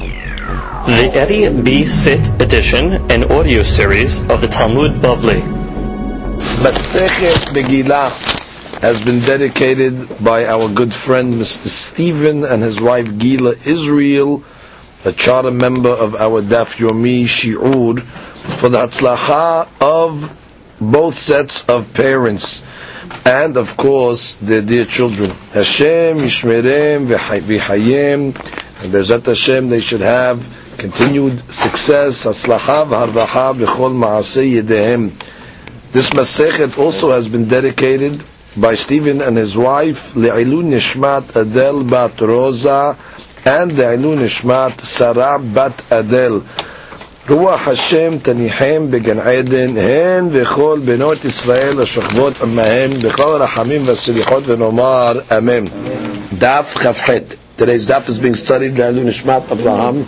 The Eddie B. Sit edition and audio series of the Talmud Bavli. Masechet Megillah has been dedicated by our good friend Mr. Stephen and his wife Gila Israel, a charter member of our Daf Yomi Shi'ur, for the Hatzlacha of both sets of parents and of course their dear children. Hashem Yishmerem v'Hayem and Bezat Hashem they should have continued success, Hatzlacha v'Harvacha v'Chol Ma'aseh Yedehem. This Masechet also has been dedicated by Stephen and his wife Le'ilun Nishmat Adel Bat Rosa and Le'ilun Nishmat Sarah Bat Adel. רוח השם תניחם בגן עדן, הן וכל בנות ישראל השוכבות עמהן, בכל הרחמים והסליחות ונאמר אמן. דף כ"ח. Today's daf is being studied לעילוי נשמת אברהם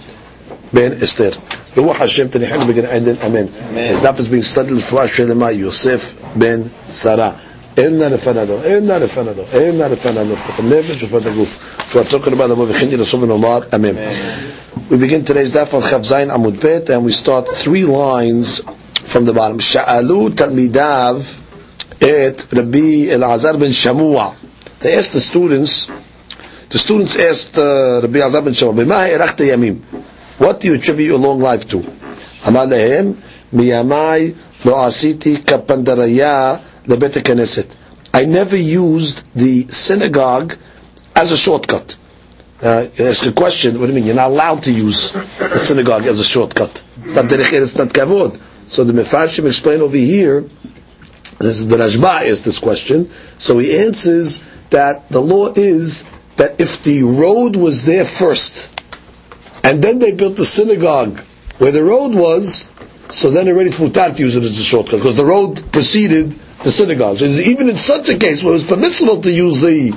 בן אסתר. רוח השם תניחם בגן עדן, אמן. His daf is being studied לפרעה שלמה יוסף בן שרה. אינה לפנינו, אינה לפנינו, אינה לפנינו, לפת הנפש ולפת הגוף. For talking about the וכן ילסו ונאמר אמן. We begin today's daf on Chav Zayin Amud Bet, and we start three lines from the bottom. Sha'alu talmidav et Rabbi Elazar ben Shamua. They asked the students, the students asked uh, Rabbi Elazar ben yamim? What do you attribute your long life to? Miyamai lo asiti kapandaraya lebet knesset. I never used the synagogue as a shortcut. Uh, ask a question, what do you mean? You're not allowed to use the synagogue as a shortcut. It's not derech it's not kavod. So the Mefarshim explain over here, this is the Rashba asked this question, so he answers that the law is that if the road was there first, and then they built the synagogue where the road was, so then already it's mutar to use it as a shortcut, because the road preceded the synagogue. So even in such a case where it was permissible to use the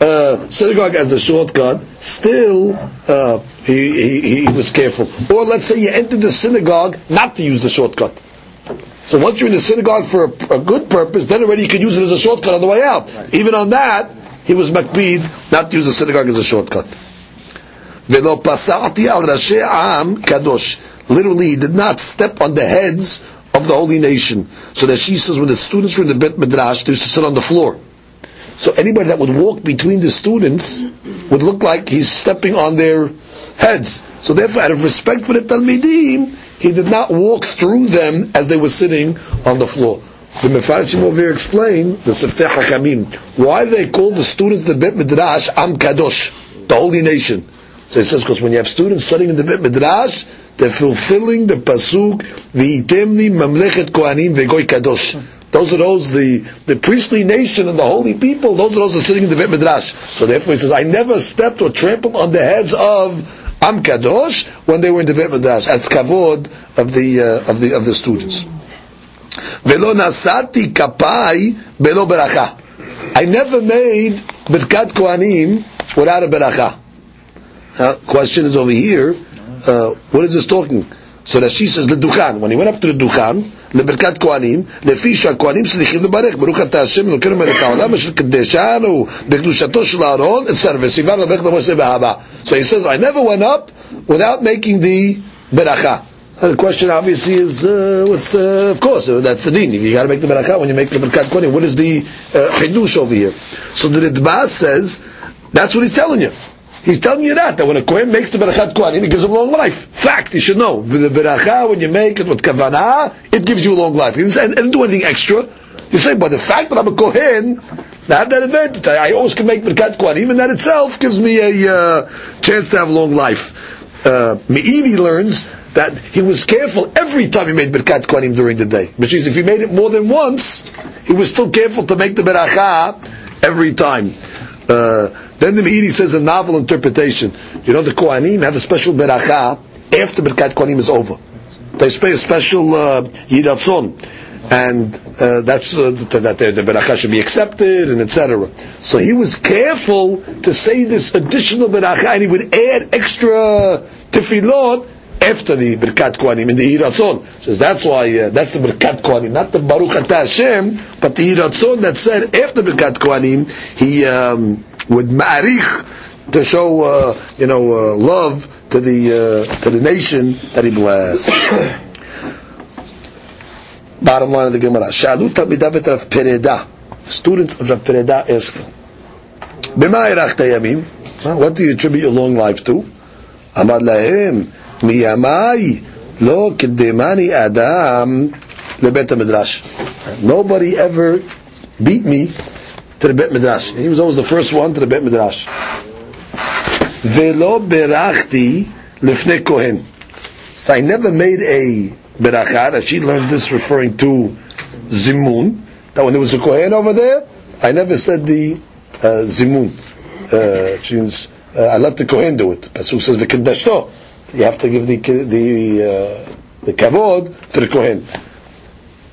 uh, synagogue as a shortcut, still uh, he, he, he was careful. Or let's say you entered the synagogue not to use the shortcut. So once you're in the synagogue for a, a good purpose, then already you could use it as a shortcut on the way out. Right. Even on that, he was makbid not to use the synagogue as a shortcut. Velo pasati al am kadosh. Literally, he did not step on the heads of the holy nation. So that she says when the students were in the Bet Midrash, they used to sit on the floor. So anybody that would walk between the students would look like he's stepping on their heads. So therefore, out of respect for the Talmidim, he did not walk through them as they were sitting on the floor. The Mefarshim over here explain the Sefteh Hakamim why they call the students the Bet Midrash Am Kadosh, the holy nation. So it says because when you have students studying in the Bet Midrash, they're fulfilling the pasuk V'itemni Mamlechet Kohanim Vegoy Kadosh. Those are those the, the priestly nation and the holy people. Those are those that are sitting in the Bet Midrash. So therefore, he says, I never stepped or trampled on the heads of Am Kadosh when they were in the Bet Midrash as kavod of the uh, of the of the students. Velo nasati kapai belo beracha. I never made berkat kohanim without a beracha. Uh, question is over here. Uh, what is this talking? So that she says the Duchan. When he went up to the Duchan, לברכת כהנים, לפי שהכהנים צריכים לברך, ברוך אתה השם אלוקינו מלך העולם, אשר קדשנו בקדושתו של אהרון, etc. וסימן לברך למשה באהבה. So he says, I never went up without making the beracha. The question obviously is, uh, what's the, of course, uh, that's the din. You got to make the beracha when you make the berkat kohanim. What is the uh, over here? So the Ritba says, that's what he's telling you. He's telling you that, that when a Kohen makes the Berachat Kohanim, he gives him long life. Fact, you should know. The Beracha, when you make it with Kavanah, it gives you a long life. He didn't, say, didn't do anything extra. You say, but the fact that I'm a Kohen, I have that advantage. I always can make Berkat Kohanim, and that itself gives me a uh, chance to have long life. Uh, Me'ini learns that he was careful every time he made Birkat Kohanim during the day. Which means if he made it more than once, he was still careful to make the Beracha every time. Uh, then the Meiri says a novel interpretation. You know, the Kohanim have a special beracha after Birkat Kohanim is over. They say a special uh. And uh, that's uh, that the, beracha should be accepted and etc. So he was careful to say this additional beracha, and he would add extra tefillot after the Birkat Kohanim in the Yiratzon. Says that's why uh, that's the Birkat Kohanim, not the Baruch Atah Hashem, but the Yiratzon that said after Birkat Kohanim he. Um, would ma'arich to show, uh, you know, uh, love to the uh, to the nation that he blessed. Bottom line of the Gemara: Shalu Talmidav Rav Pereda. Students of Rav Pereda asked him, "B'ma irachta yamim? What do you attribute your long life to?" Amar lahem, miyamai lo kedemani adam lebet midrash. Nobody ever beat me to the bet midrash. He was always the first one to the bet midrash. Velo berachti lifnei kohen. So I never made a beracha. She learned this referring to zimun. That when there was a kohen over there, I never said the uh, zimun. Uh, which means uh, I let the kohen do it. Pasuk says v'kedashto. You have to give the the uh, the kavod to the kohen.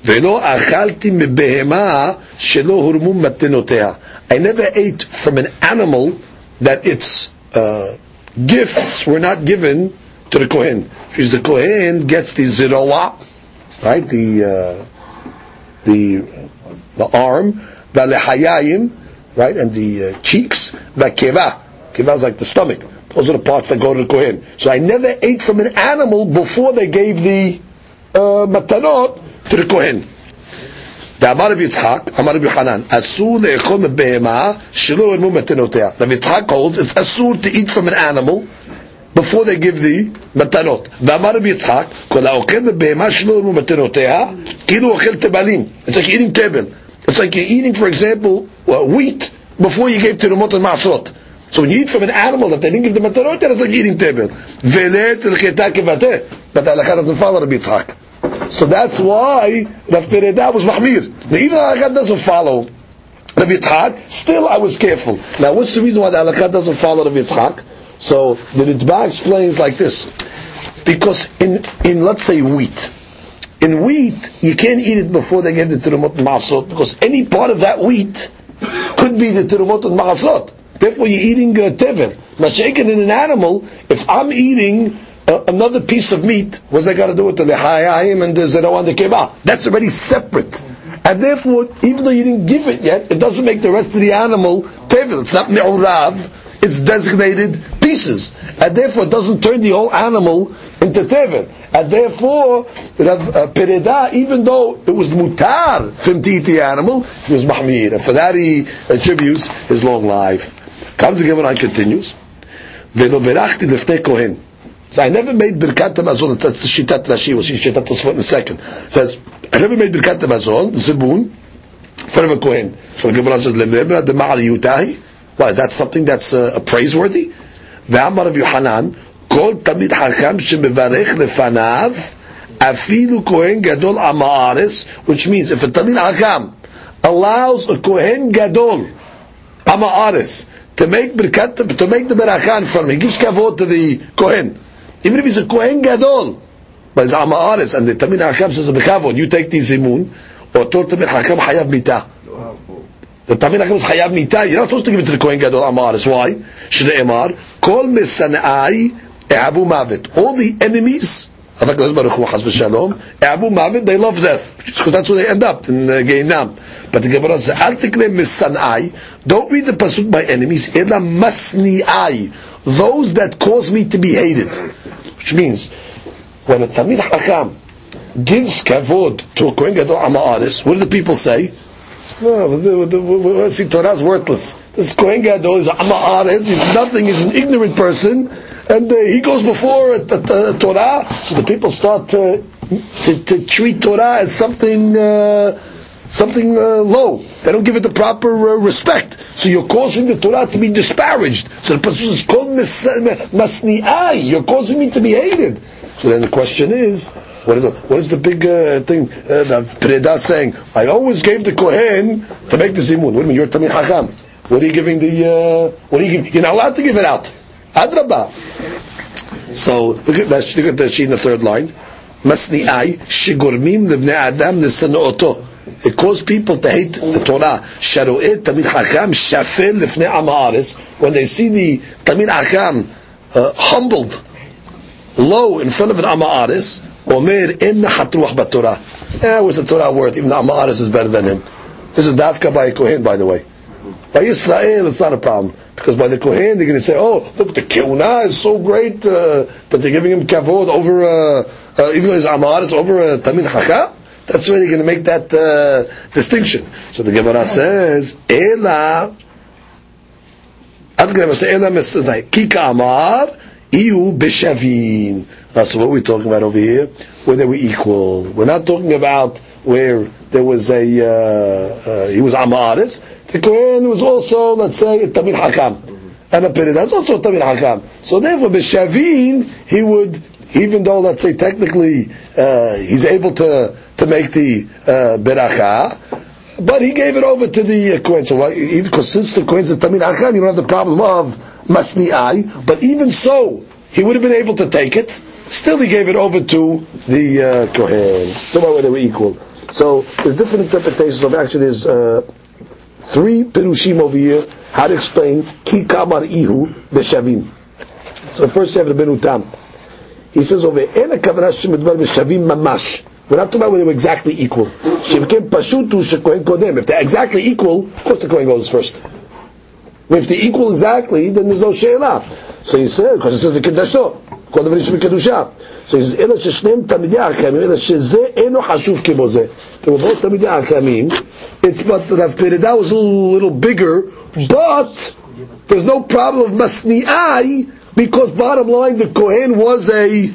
ולא אכלתי מבהמה שלא הורמו מתנותיה. I never ate from an animal that its uh, gifts were not given to the Kohen. Because the Kohen gets the ziroa, right, the, uh, the, the arm, v'alehayayim, right, and the uh, cheeks, v'keva. Keva is like the stomach. Those are the parts that go to the Kohen. So I never ate from an animal before they gave the uh, matanot to the Kohen. דאמר רבי יצחק, אמר רבי יוחנן, אסור לאכול מבהמה שלא ירמו מתנותיה. רבי יצחק holds, it's אסור to eat from an animal before they give the מתנות. ואמר רבי יצחק, כל האוכל בבהמה שלא יראו מתנותיה, כאילו אוכל תבלים. It's like eating tevel. It's like you're eating, for example, uh, wheat before you gave תרומות and מעשרות. So when you eat from an animal that they didn't give the matarot, it's like eating tevel. Velet l'cheta kevateh. But the halakha doesn't follow Rabbi Yitzchak. So that's why Rav Pereda was mahmir. Now even the halakha doesn't follow Rabbi Yitzchak, still I was careful. Now what's the reason why the halakha doesn't follow Rabbi Yitzchak? So the Ritba explains like this. Because in, in let's say wheat, in wheat, you can't eat it before they get the Tirumot masot because any part of that wheat could be the Tirumot and Ma'asot. Therefore, you're eating uh, tever. Mashaken in an animal, if I'm eating uh, another piece of meat, what's that got to do with the lehayim and the zero and the kebab? That's already separate. And therefore, even though you didn't give it yet, it doesn't make the rest of the animal tevel. It's not me'urav. It's designated pieces. And therefore, it doesn't turn the whole animal into tevel. And therefore, Rav uh, Pereda, even though it was mutar for him to eat the animal, he was mahmir. And for that he attributes his long life. Comes again when I continues. Kohen. So I never made birkat hamazon. That's the shitat Rashi. We'll see shitat in a second. It says I never made birkat hamazon. Zimun for a kohen. So the Gemara says de ma'al. Why is that something that's uh, praiseworthy? Ve'amar of Yohanan kol tamid hakam shemevarech lefanav afilu kohen gadol amaares, which means if a tamid hakam allows a kohen gadol amaares to make birkat, to make the beracha in front him. He gives kavod to the kohen, even if he's a kohen gadol, but it's amaares, and the tamid hakam says you take the zimun, or to tamid hakam hayav mita. The tamid hakam is hayav mita. You're not supposed to give it to the kohen gadol amaares. Why? Shneimar kol misanai ehabu mavet. All the enemies. Abu Mavid, they love death because that's where they end up in uh, Gehinam. But the Gemara says, "Al tikne misanai." Don't read the pasuk by enemies. Ela masniai, those that cause me to be hated. Which means, when a tamid hakam gives kavod to a kohen gadol amaaris, what do the people say? No, the, the, the, see, Torah's worthless. This kohen gadol is amaaris. He's nothing. He's an ignorant person, and uh, he goes before a, a, a Torah. So the people start to, to, to treat Torah as something. Uh, something uh, low. They don't give it the proper uh, respect. So you're causing the Torah to be disparaged. So the person is called masni'ai. You're causing me to be hated. So then the question is, what is the, what is the big uh, thing uh, that Pereda saying? I always gave the Kohen to make the zimun. What do you mean? You're Tamil Hacham. What are you giving the, uh, what are you giving? You're not allowed to give it out. Adrabah. So look at that, look at the sheet in the third line. Masni'ai, shigurmim lebnei adam nisano'oto. It caused people to hate the Torah. Sharu'et Tamid Hakam shafel lifnei am When they see the Tamid Hakam uh, humbled, low in front of an Amaris, Omer inna hatruach b'Torah. Eh, what's the Torah worth? Even the Amaris is better than him. This is Dafka by a Kohen, by the way. By Israel, it's not a problem. Because by the Kohen, they're going to say, oh, look, the Keuna is so great uh, that they're giving him kavod over, uh, uh, even though he's Amar, it's over uh, Tamid Hakam. That's where they're going to make that uh, distinction. So the Gemara says, Ela, Ad Gemara says, Ela Kika Amar, Iu Beshavin. So what we're we talking about over here? Where they were equal. We're not talking about where there was a uh, uh, he was amaris. The Kohen was also, let's say, a Tamil Hakam. And a Perida is also a Tamil Hakam. So therefore, Beshavin, he would, even though, let's say, technically, uh, he's able to, to make the uh, Beracha, but he gave it over to the uh. So because since the Kohen's a Tamil Hakam, you don't have the problem of Masni'ai, but even so, he would have been able to take it. Still, he gave it over to the uh, Kohen. Don't worry whether we're equal. So, there's different interpretations of actually there's uh, three Pirushim over here, how to explain Ki Kamar Ihu Beshavim. So, first you have the benutam. He says over here, We're not talking about whether they were exactly equal. If they're exactly equal, of course the Kohen goes first. If they're equal exactly, then there's no she'elah. So he said, because it says the Keddashot. כל דברים שבקדושה. אלא ששניהם תלמידי החכמים, אלא שזה אינו חשוב כמו זה. They were both תלמידי החכמים, but Rav Pereda was a little, little bigger, but there's no problem of מסניעי, because bottom line, the Kohen was a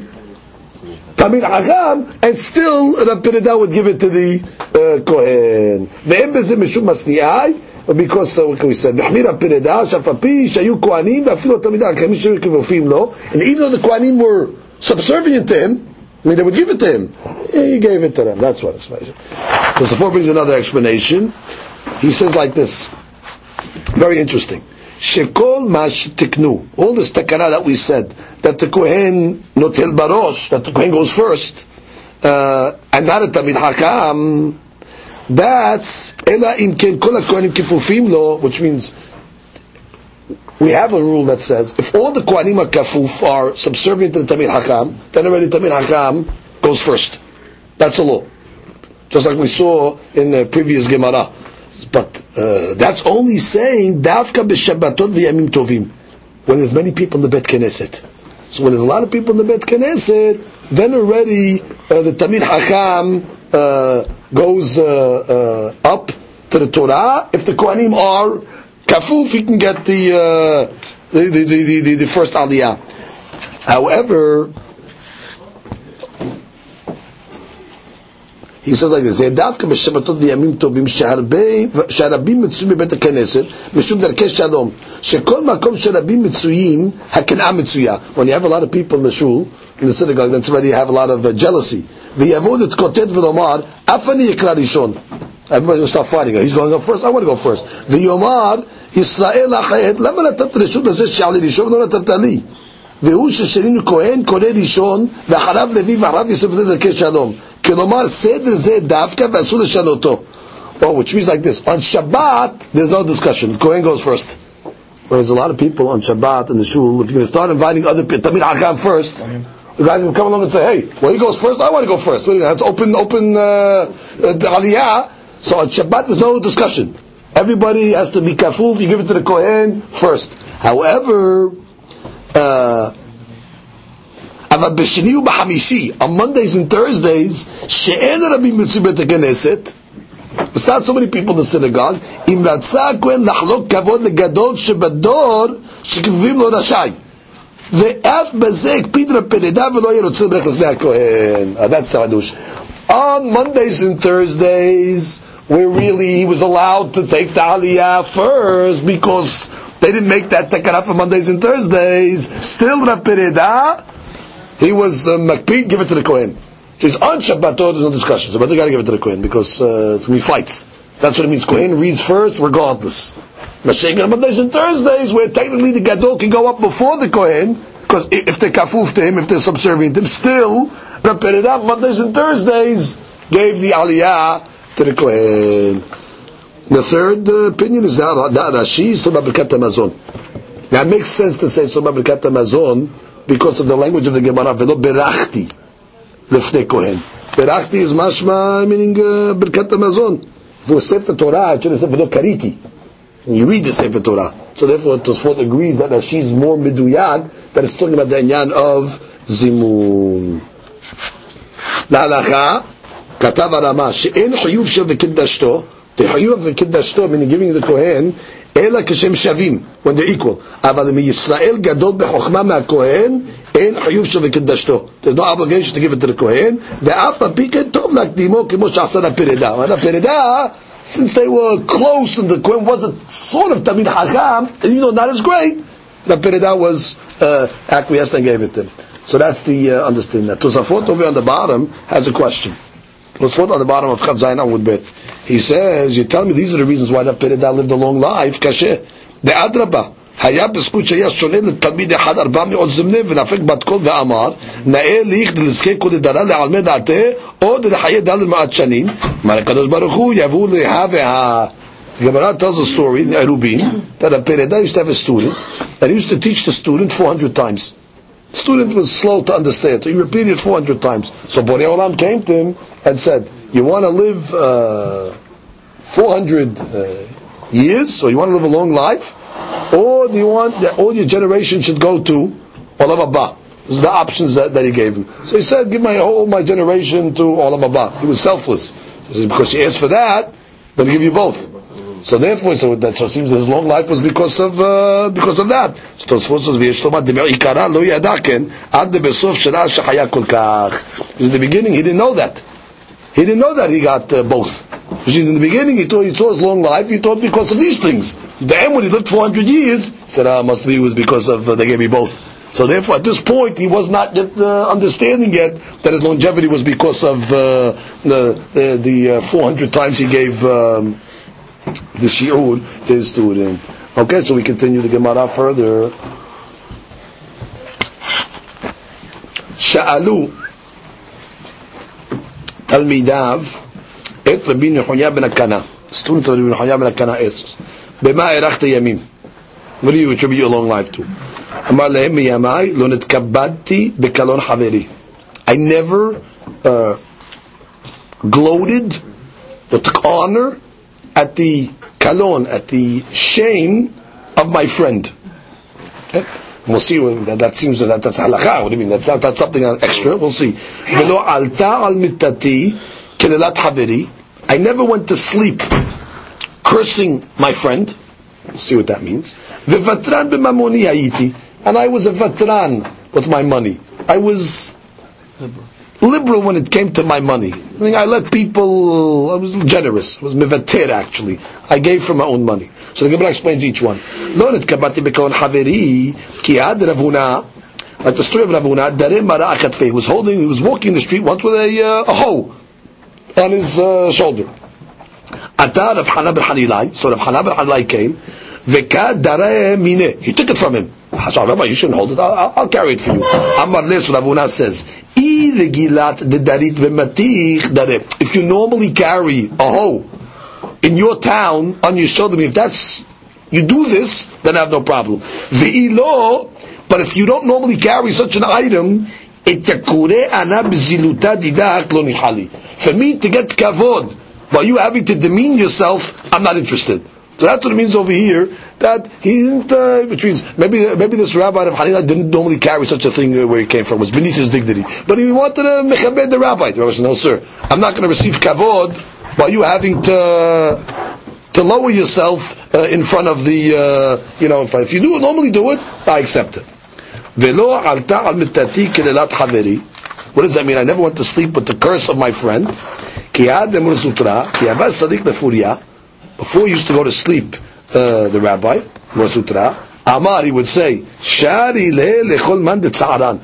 Tamid Hacham, and still Rav Pereda would give it to the uh, Kohen. ואין בזה משום מסניעי, because uh, what can we say? B'chmira pereda, shafapi, shayu kohanim, ואפילו תלמידי החכמים שהיו כפופים לו, and even though the kohanim were subservient to him, I mean, they would give it to him. He gave it to them. That's what explanation. So Safar brings another explanation. He says like this. Very interesting. Shekol mash tiknu. All this takana that we said, that the Kohen notel barosh, that the Kohen goes first, uh, and not a Tamid Hakam, that's ela im ken kol kohanim kifufim lo, which means we have a rule that says if all the kohanim are kafuf are subservient to the tamid hakam, then already tamid hakam goes first. That's a law, just like we saw in the previous Gemara. But uh, that's only saying dafka b'shabbatot v'yamim tovim when there's many people in the Bet Knesset. So when there's a lot of people in the Bet Knesset, then already uh, the tamid hakam uh, goes uh, uh, up to the Torah. If the Kohanim are kafuf, he can get the, uh, the, the, the, the, the first aliyah. However, he says like this, זה דווקא בשבתות וימים טובים שהרבים מצויים בבית הכנסת משום דרכי שלום שכל מקום שרבים מצויים הקנאה מצויה when you have a lot of people in the shul in the synagogue that's already have a lot of uh, jealousy ויבואו להתקוטט ולומר אף אני אקרא ראשון everybody's going to start fighting he's going up first I want to go first ויאמר ישראל אחרת למה נתת רשות לזה שיעלה ראשון ולא נתת לי והוא ששנינו כהן קורא ראשון ואחריו לוי ואחריו יוסף דרכי שלום כלומר סדר זה דווקא ואסור לשנותו Oh, which means like this. On Shabbat, there's no discussion. Kohen goes first. Whereas a lot of people on Shabbat in the shul, if you're going to start inviting other people, Tamir Hakam first, the guys will come along and say, hey, well, he goes first, I want to go first. That's open, open, uh, uh, aliyah. So on Shabbat, there's no discussion. Everybody has to be kafuf, you give it to the Kohen first. However, uh, אבל בשני ובחמישי, on Mondays and Thursdays, שאין רבים מצוי בית הכנסת, it's not so many people in the synagogue, אם רצה הכהן לחלוק כבוד לגדול שבדור, שכפופים לו רשאי. ואף בזה הקפיד רב פרידה ולא יהיה רוצה לברך לפני הכהן. That's the hadush. On Mondays and Thursdays, where really he was allowed to take the aliyah first, because they didn't make that takara for Mondays and Thursdays, still Rav Pereda, he was uh, give it to the Kohen. He's on Shabbatot, there's no discussion. but they got to give it to the Kohen because uh, it's to be fights. That's what it means. Kohen reads first, regardless. Mashiach Mondays and Thursdays, where technically the Gadol can go up before the Kohen, because if they're kafuf to him, if they're subservient to him, still, Rav Pereda, Mondays and Thursdays, gave the aliyah to the Kohen. The third uh, opinion is that Rashi is talking about Birkat Hamazon. Now it makes sense to say so about Birkat Hamazon because of the language of the Gemara, velo berachti lefnei kohen. Berachti is mashma, meaning uh, Birkat Hamazon. If it was Sefer Torah, it should have said velo kariti. And you read the Sefer Torah. So therefore, Tosfot agrees that uh, she's more miduyad, that it's talking about the inyan of zimun. להלכה, כתב הרמה, שאין חיוב של וקידשתו, the חיוב וקידשתו, meaning giving the Kohen, אלא כשהם שווים, when they're equal. אבל מישראל גדול בחוכמה מהכהן, אין חיוב של וקידשתו. There's no obligation to give it to the כהן, ואף על פי כן טוב להקדימו כמו שעשה לפרידה. הפרידה, since they were close and the Kohen wasn't sort of Tamid Hacham, and you know, not as great, the Perida was uh, acquiesced and gave it to him. So that's the uh, understanding. That Tosafot over on the bottom has a question. Tosfot on the bottom of Chav Zayin Amud Bet. He says, you tell me these are the reasons why that Rav Pereda lived a long life, kasher. The Adrabah. היה בזכות שהיה שונה לתלמיד אחד ארבע מאות זמנה ונפק בת קול ואמר נאה ליך דלזכה Kode לעלמי דעתה או דלחיי דל מעט שנים אמר הקדוש ברוך הוא יבואו להה The Gemara tells a story in Erubin that a Pereda used to have a student that used to teach the student 400 times. Student was slow to understand, so he repeated 400 times. So Borei Olam came to him and said, you want to live uh, 400 uh, years, so you want to live a long life, or do you want that all your generation should go to Olam Abba? This is the options that, that he gave him. So he said, give my whole my generation to Olam Abba. He was selfless. So because he asked for that, to give you both. So therefore, so that so it seems that his long life was because of uh, because of that. So Tosfot says, "V'yesh lomar demei lo yadaken ad besof shana shachaya kol. In the beginning, he didn't know that. He didn't know that he got uh, both. Which in the beginning, he thought he saw his long life. He thought because of these things. Then when he lived 400 years, he said, "Ah, must be it was because of uh, they gave me both." So therefore, at this point, he was not yet uh, understanding yet that his longevity was because of uh, the the, the uh, 400 times he gave um, the shiur to his student. Okay, so we continue the Gemara further. Sha'alu תלמידיו את רבי נחוניה בן הקנה, student of רבי נחוניה בן הקנה אסוס, במה הארכת ימים? What do you attribute your long life to? אמר להם מימיי לא נתכבדתי בקלון חברי. I never uh, gloated or took honor at the kalon, at the shame of my friend. Okay? We'll see that, that seems that that's halakha. What do you mean? That's, that's something extra. We'll see. alta al mitati haveri. I never went to sleep cursing my friend. We'll see what that means. V'vatran b'mamoni hayiti. And I was a vatran with my money. I was liberal when it came to my money. I, mean, I let people, I was generous. I was mevater actually. I gave from my own money. So the Gemara explains each one. לא נתקבלתי בקרון חברי, כי עד רב like the story of Ravuna, Darim Mara He was holding, he was walking the street once with a, uh, a hoe on his uh, shoulder. Ata Rav Hana ben Hanilai, so Rav Hana ben Hanilai came, Veka Dare Mine, he took it from him. So Rabbi, you shouldn't hold it, I'll, I'll carry it for you. Amar Les Ravuna says, if you normally carry a hoe in your town on your shoulder, if that's you do this, then I have no problem. But if you don't normally carry such an item, for me to get kavod, while you having to demean yourself, I'm not interested. So that's what it means over here that he didn't. Uh, which means maybe maybe this rabbi of Hanina didn't normally carry such a thing where he came from. It was beneath his dignity, but he wanted to mechabed the rabbi. The rabbi said, "No, sir, I'm not going to receive kavod while you having to." To lower yourself uh, in front of the, uh, you know, if you do normally do it, I accept it. What does that mean? I never went to sleep with the curse of my friend. Before he used to go to sleep, uh, the rabbi, Zutra, Amar, he would say, Shari man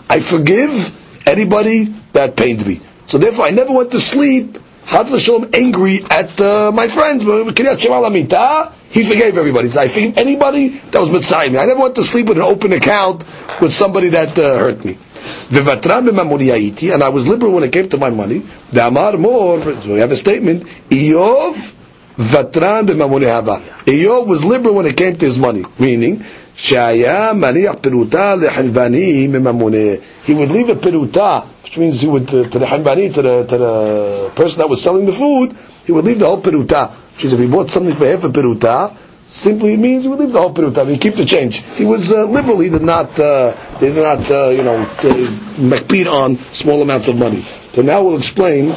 I forgive anybody that pained me. So therefore, I never went to sleep, Had Hashem, angry at uh, my friends. He forgave everybody. So I forgive anybody that was mitzvah me. I never went to sleep with an open account with somebody that uh, hurt me. And I was liberal when it came to my money. We have a statement, Iyov Vatran. Eyob was liberal when it came to his money, meaning. He would leave a peruta, which means he would to, to the hanvani, to the to the person that was selling the food. He would leave the whole peruta. Which means if he bought something for half a peruta, Simply it means he would leave the whole peruta. We keep the change. He was uh, liberal. He did not. Uh, did not. Uh, you know, makpid on small amounts of money. So now we'll explain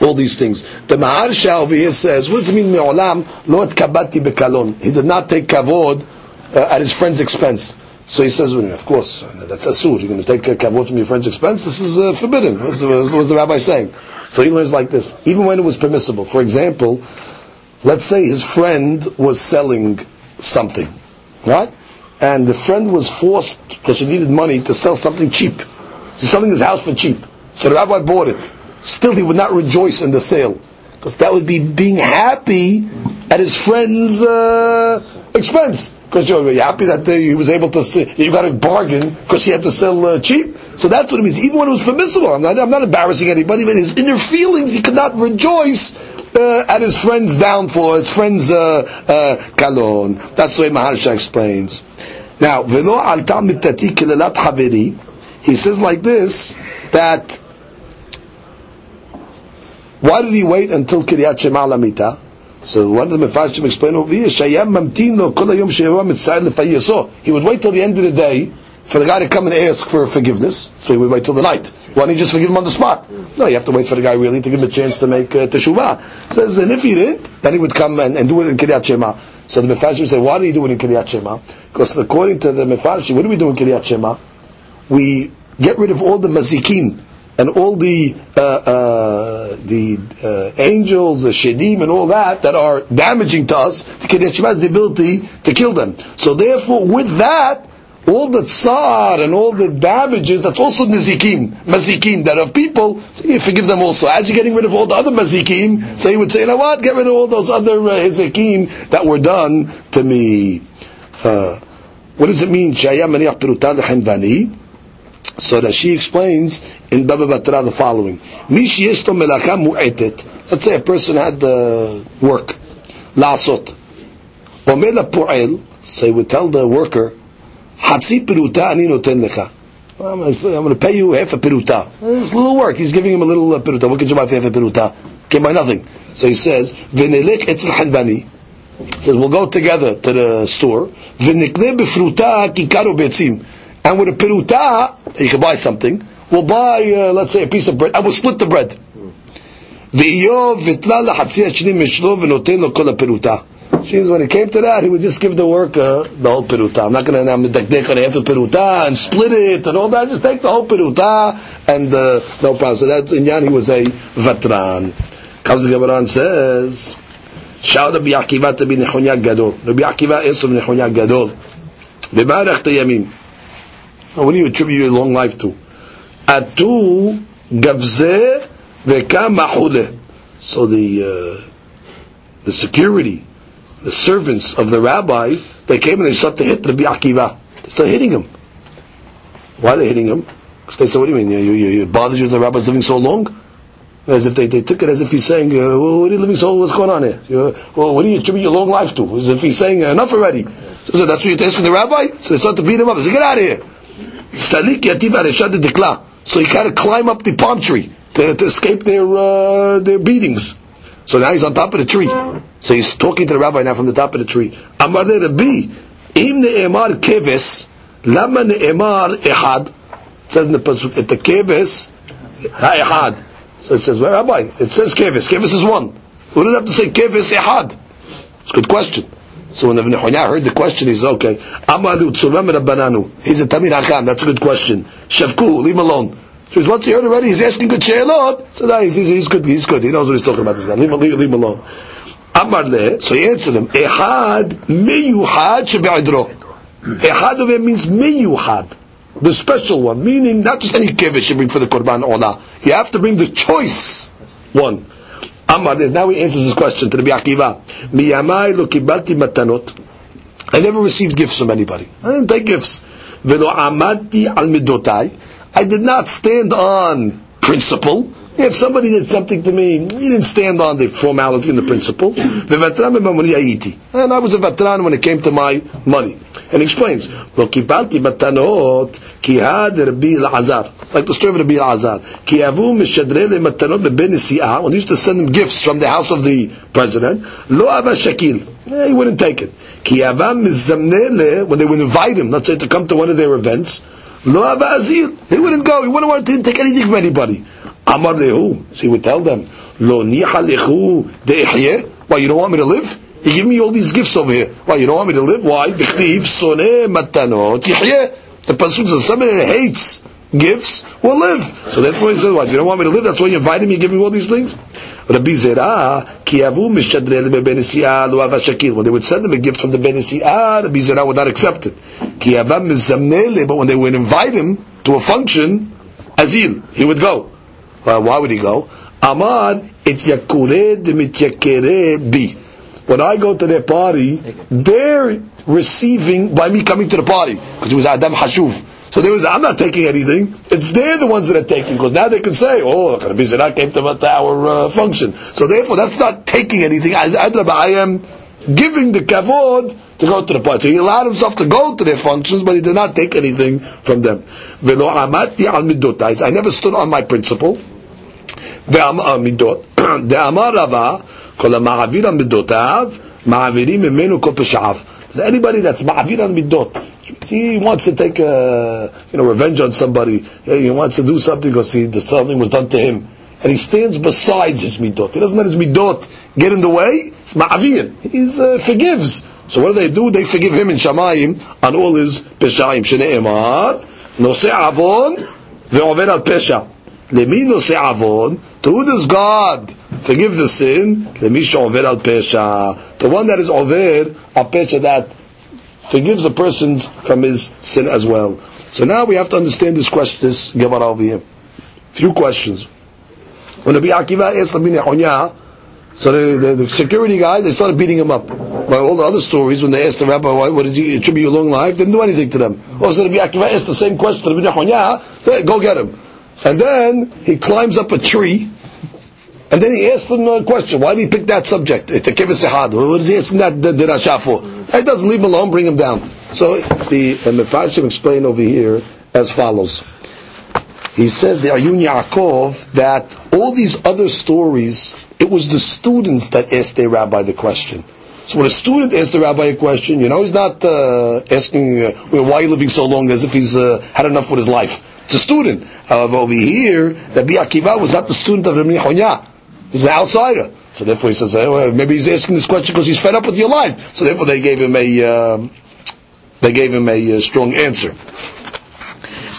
all these things. The Mahar Shalvi says, what does it mean me'olam Lord kabati bekalon? He did not take kavod uh, at his friend's expense. So he says, well, of course, that's asur. You're going to take a kavod from your friend's expense. This is uh, forbidden. What's the, what's the rabbi saying? So he learns like this. Even when it was permissible. For example, let's say his friend was selling something, right? And the friend was forced, because he needed money, to sell something cheap. He's selling his house for cheap. So the rabbi bought it. Still, he would not rejoice in the sale. Because that would be being happy at his friend's uh, expense. Because you're happy that uh, he was able to, sell, you got a bargain because he had to sell uh, cheap. So that's what it means. Even when it was permissible, I'm not, I'm not embarrassing anybody, but his inner feelings, he could not rejoice uh, at his friend's downfall, his friend's uh, uh, kalon. That's the way Maharsha explains. Now, velo al mitati kilalat haveri, he says like this, that why did he wait until Kiryat Shema Lamita? So one of the Mefarshim explain over here, Shayam mamtino kol hayom she'eva mitzayir lefayeso. He would wait till the end of the day for the guy to come and ask for forgiveness. So he would wait till the night. Why don't you just forgive him on the spot? No, you have to wait for the guy really to give him a chance to make uh, teshuvah. Says, and if he didn't, then he would come and, and do it in Kiryat Shema. So the Mefarshim say, why do you do it in Kiryat Shema? Because according to the Mefarshim, what do we do in Kiryat Shema? We get rid of all the mazikin, and all the uh, uh, the uh, angels, the shedim, and all that that are damaging to us, the Kiryat has the ability to kill them. So therefore, with that, all the tsar and all the damages, that's also nizikim, mazikim, that of people, so you forgive them also. As you're getting rid of all the other mazikim, so you would say, you know what, get rid of all those other uh, that were done to me. Uh, what does it mean? So that she explains in Baba Batra the following: Let's say a person had uh, work. Omer po'el, so he would tell the worker, Hatzi peruta ani noten lecha. I'm going to pay you half a piruta. It's a little work. He's giving him a little uh, peruta. What can you buy for half a piruta? Can't buy nothing. So he says, "V'nelech etzel hanvani." Says we'll go together to the store. V'nikne befruta kikaro betzim and with a piruta, you can buy something, we'll buy, uh, let's say, a piece of bread, and we'll split the bread. Means when it came to that, he would just give the worker the whole peruta. I'm not going to medakdek on half the peruta and split it and all that. Just take the whole peruta and uh, no problem. So that's in Yan, he was a veteran. Comes the says, Shout Rabbi Akiva to be Nechonya Gadol. Rabbi Akiva is from Nechonya Gadol. B'marach Yamim. What do you attribute your long life to? Atu gavze veka So the uh, the security, the servants of the rabbi, they came and they started to hit Rabbi Akiva. They started hitting him. Why are they hitting him? Because they said, "What do you mean? You, you, you bothered you the rabbi's living so long?" As if they, they took it as if he's saying, uh, "What are you living so? What's going on here? You, well, what do you attribute your long life to?" As if he's saying, "Enough already." So, so that's what you're asking the rabbi. So they start to beat him up. They said, "Get out of here." Salik. So he got to climb up the palm tree to, to escape their uh, their beatings. So now he's on top of the tree. So he's talking to the rabbi now from the top of the tree. Amar Rabbi, im ne'emar keves, lama ne'emar ehad. It says in the pasuk, at the keves, ha'ehad. So it says, well, Rabbi, it says keves. Keves is one. Who does have to say keves ehad? It's a good question. So when Ibn Hunya heard the question, he said, okay, Amalu Tzuram Rabbananu. He's a Tamir Hakam, that's a good question. Shavku, leave him alone. So once he heard already, he's asking good she'elot. So now he's, he's, he's, good, he's good. He knows what he's talking about this guy. Leave leave, leave him alone. Amar so he answered him, Ehad miyuhad shebe'idro. Ehad of it means miyuhad. The special one, meaning not just any kevish you bring for the Korban Olah. You have to bring the choice one. Amar, now he answers his question to the Akiva. Miyamai lo kibalti matanot. I never received gifts from anybody. I didn't take gifts. Velo amati al midotai. I did not stand on principle. If somebody did something to me, he didn't stand on the formality and the principle. And I was a veteran when it came to my money. And he explains, er Like the story of Rabbi Azar. When he used to send him gifts from the house of the president, he wouldn't take it. When they would invite him, let's say to come to one of their events, Lo Abazir. He wouldn't go. He wouldn't want to take anything from anybody. Amar Lehu. So he would tell them, Lo Niha Lehu De'ihye. Why, you don't want me to live? You give me all these gifts over here. Why, you don't want me to live? Why? Dikhtiv Soneh Matanot Yihye. The Pasuk says, somebody that hates gifts will live. So therefore he says, why, you don't want me to live? That's why you invited me, give me all these things? Rabbi Zera, ki avu mishadre lebenisiah lo shakil. When they would send them a gift from the benisiah, Rabbi Zera would not accept it. Ki avam mizamnele, but when they would invite him to a function, azil, he would go. Well, why would he go? Amar it yakured mityakere bi. When I go to their party, they're receiving by me coming to the party because it was Adam Hashuv. So there was, I'm not taking anything. It's they're the ones that are taking because now they can say, oh, Rabbi Zera came to our uh, function. So therefore, that's not taking anything. I, I am giving the kavod to go to the party. So he allowed himself to go to their functions, but he did not take anything from them. I never stood on my principle. המידות, דאמר רבה, כל המעביר על מידותיו, מעבירים ממנו כל פשעיו. Anybody that's ma'avir on midot, he wants to take a, you know revenge on somebody. He wants to do something because he, something was done to him, and he stands besides his midot. He doesn't let his midot get in the way. It's ma'avir. He uh, forgives. So what do they do? They forgive him in Shamayim on all his peshaim. Shneimar nosei avon ve'over al pesha. Lemi nosei avon to who does God forgive the sin? Lemisha over al pesha. The one that is over al pesha that forgives a person from his sin as well. So now we have to understand this question, this Gemara over here. Few questions. When Rabbi Akiva asked Rabbi Nehonya, so the, the, the, security guys, they started beating him up. By all the other stories, when they asked the rabbi, why, what did you attribute your long life, didn't do anything to them. Oh, also, Rabbi Akiva asked the same question to Rabbi Nehonya, go get him. And then he climbs up a tree, and then he asked him a question. Why did he pick that subject? It's a kivasehad. What is he asking that dirasha for? He doesn't leave him alone, bring him down. So the Mefarshim explain over here as follows. He says the Ayun Yaakov that all these other stories, it was the students that asked their rabbi the question. So when a student asks the rabbi a question, you know, he's not uh, asking, uh, why are you living so long as if he's uh, had enough with his life. It's a student. However, over here, Rabbi Akiva was not the student of Rabbi Chonya. He's an outsider. So therefore he says, well, maybe he's asking this question because he's fed up with your life. So therefore they gave him a, um, they gave him a, a uh, strong answer.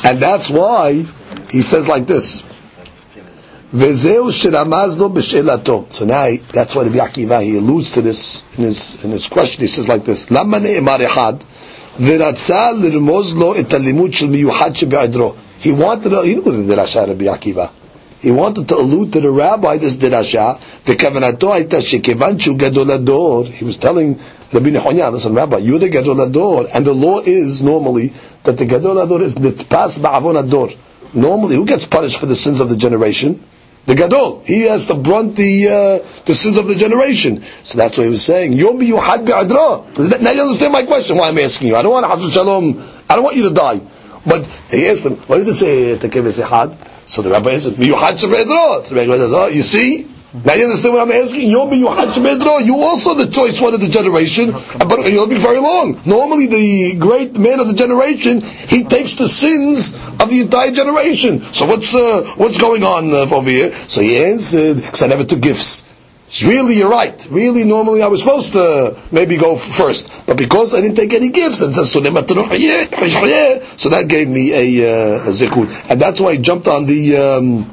And that's why he says like this. So now that's why the Akiva he alludes to this in his in his question. He says like this: Lama ne'emar echad ורצה לרמוז לו את הלימוד של מיוחד שבעדרו. He wanted to, he knew the דרשה רבי עקיבא. He wanted to allude to the rabbi this dirasha. The kavanato aita shekevan shu gadolador. He was telling Rabbi Nechonya, listen, Rabbi, you're the gadolador, and the law is normally that the gadolador is nitpas ba'avonador. Normally, who gets punished for the sins of the generation? The gadol. He has to brunt the uh, the sins of the generation. So that's what he was saying. Yom yuhad bi'adra. Now you understand my question. Why I'm asking you? I don't want Shalom. I don't want you to die. But he asked him, what did he say? Takebe sehad. So the rabbi answered, "Miyuchad shebedro." So the rabbi says, "Oh, you see." Now you understand what I'm asking? You're miyuchad shebedro. You also the choice one of the generation, but you're living very long. Normally, the great man of the generation he takes the sins of the entire generation. So what's uh, what's going on uh, over here? So he answered, "Because I never took gifts." Really, you're right. Really, normally I was supposed to maybe go first, but because I didn't take any gifts, and so that gave me a, uh, a zikud, and that's why I jumped on the um,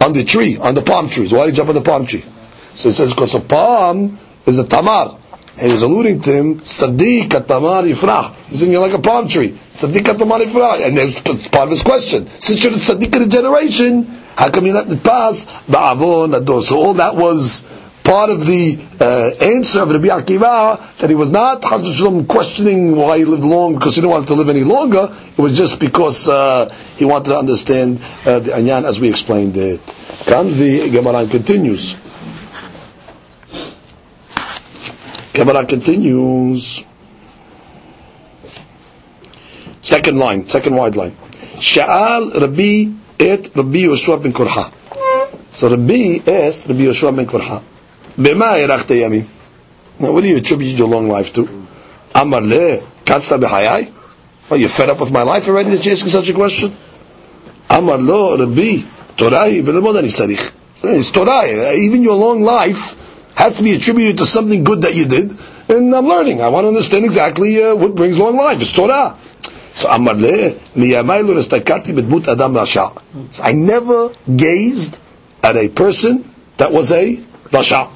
on the tree, on the palm trees. Why did he jump on the palm tree? So he says because a palm is a tamar. And he was alluding to him, Sadiq tamar ifrah. He's saying you're like a palm tree. Sadiq tamar ifrah. And that's part of his question. Since you're the Sadiq of the generation, how come you're not in the? Ba'avon, So all that was part of the uh, answer of Rabbi Akiva that he was not Shalom, questioning why he lived long because he didn't want to live any longer. It was just because uh, he wanted to understand uh, the Anyan as we explained it. Comes the Gemara continues. Gemara continues. Second line, second wide line. Sha'al Rabbi et Rabbi Yoshua ben Korha. So Rabbi asked Rabbi Yoshua ben Korha, What do you attribute your long life to? Amar le, katzta b'hayai? Are you fed up with my life already that you're asking such a question? Amar lo, Rabbi, Torai, v'lemod ani sarich. It's Torah. Even your long life has to be attributed to something good that you did. And I'm learning. I want to understand exactly uh, what brings long life. It's Torah. So Amar le, miyamai lo bedmut adam rasha. I never gazed at a person that was a rasha.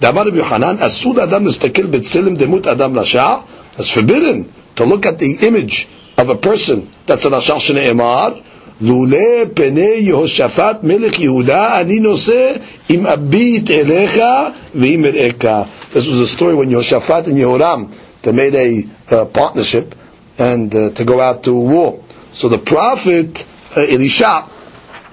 Damar Yohanan, asud adam nistakil betzilim demut adam rasha. It's forbidden to look at the image of a person that's a rasha shne'emar. לולא פני יהושפט מלך יהודה, אני נושא עם אביט אליך ועם אראך. This was a story when Yehoshaphat and Yehoram, they made a uh, partnership and uh, to go out to war. So the prophet uh, Elisha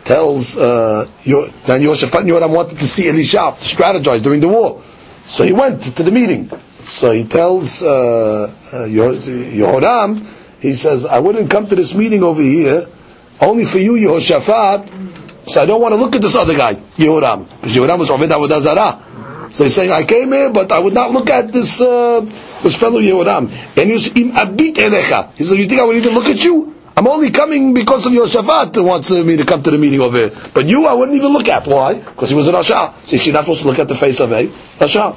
tells uh, then Yehoshaphat and Yehoram wanted to see Elisha to strategize during the war. So he went to the meeting. So he tells uh, uh, Yehoram, he says, I wouldn't come to this meeting over here only for you, Yehoshaphat, so I don't want to look at this other guy, Yehoram, because Yehoram was Ovid Avodah Zarah. So he's saying, I came here, but I would not look at this uh, this fellow Yehoram. And he's im abit elecha. He says, you think I would even look at you? I'm only coming because of Yehoshaphat who wants me to come to the meeting over here. But you, I wouldn't even look at. Why? Because he was a Rasha. So she's not supposed to look at the face of a Rasha.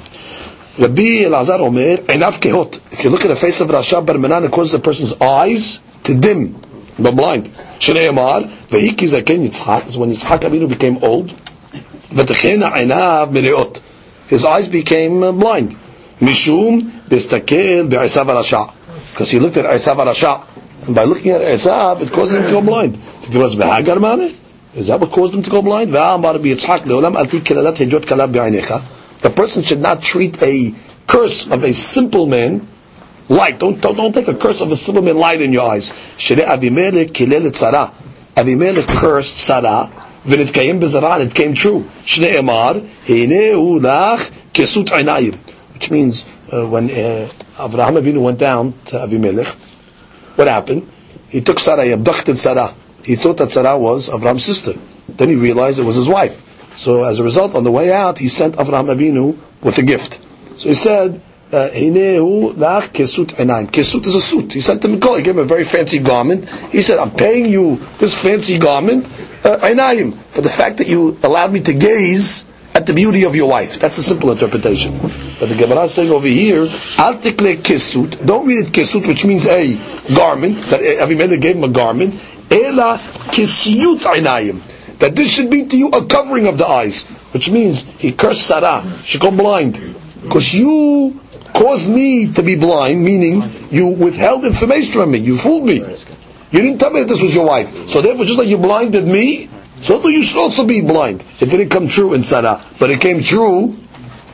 Rabbi Elazar Omer, enav kehot. If you look at the face of Rasha Barmanan, it causes the person's eyes to dim, the blind. Shnei Amar, Ve'iki Zaken Yitzchak, is when Yitzchak Avinu became old, V'techena Einav Mereot. His eyes became uh, blind. Mishum Destakel Be'esav Rasha. Because he looked at Esav Rasha. And by looking at Esav, it caused him to go blind. Because Be'hagar Mane? Is that what caused him to go blind? Ve'amar Biyitzchak Le'olam Alti Kelalat Hejot Kalab Be'ainecha. The person should not treat a curse of a simple man light. Don't, don't, don't take a curse of a simple man light in your eyes. Shere Avimelech kilel tzara. Avimelech cursed Sarah. ונתקיים בזרע, and it came true. שנאמר, הנה הוא לך כסות עיניים. Which means, uh, when uh, Abraham Avinu went down to Avimelech, what happened? He took Sarah, he abducted Sarah. He thought that Sarah was Abraham's sister. Then he realized it was his wife. So as a result, on the way out, he sent Abraham Avinu with a gift. So he said, Hinehu lach kesut enaim. Kesut is a suit. He sent him a call. He gave him a very fancy garment. He said, I'm paying you this fancy garment, uh, for the fact that you allowed me to gaze at the beauty of your wife. That's a simple interpretation. But the Gemara is saying over here, al kesut. Don't read it kesut, which means a garment, that Abimelech gave him a garment. Ela kesiyut einayim. That this should be to you a covering of the eyes. Which means he cursed Sarah. She go blind. Because you caused me to be blind, meaning you withheld information from me. You fooled me. You didn't tell me that this was your wife. So therefore, just like you blinded me, so you should also be blind. It didn't come true in Sarah, but it came true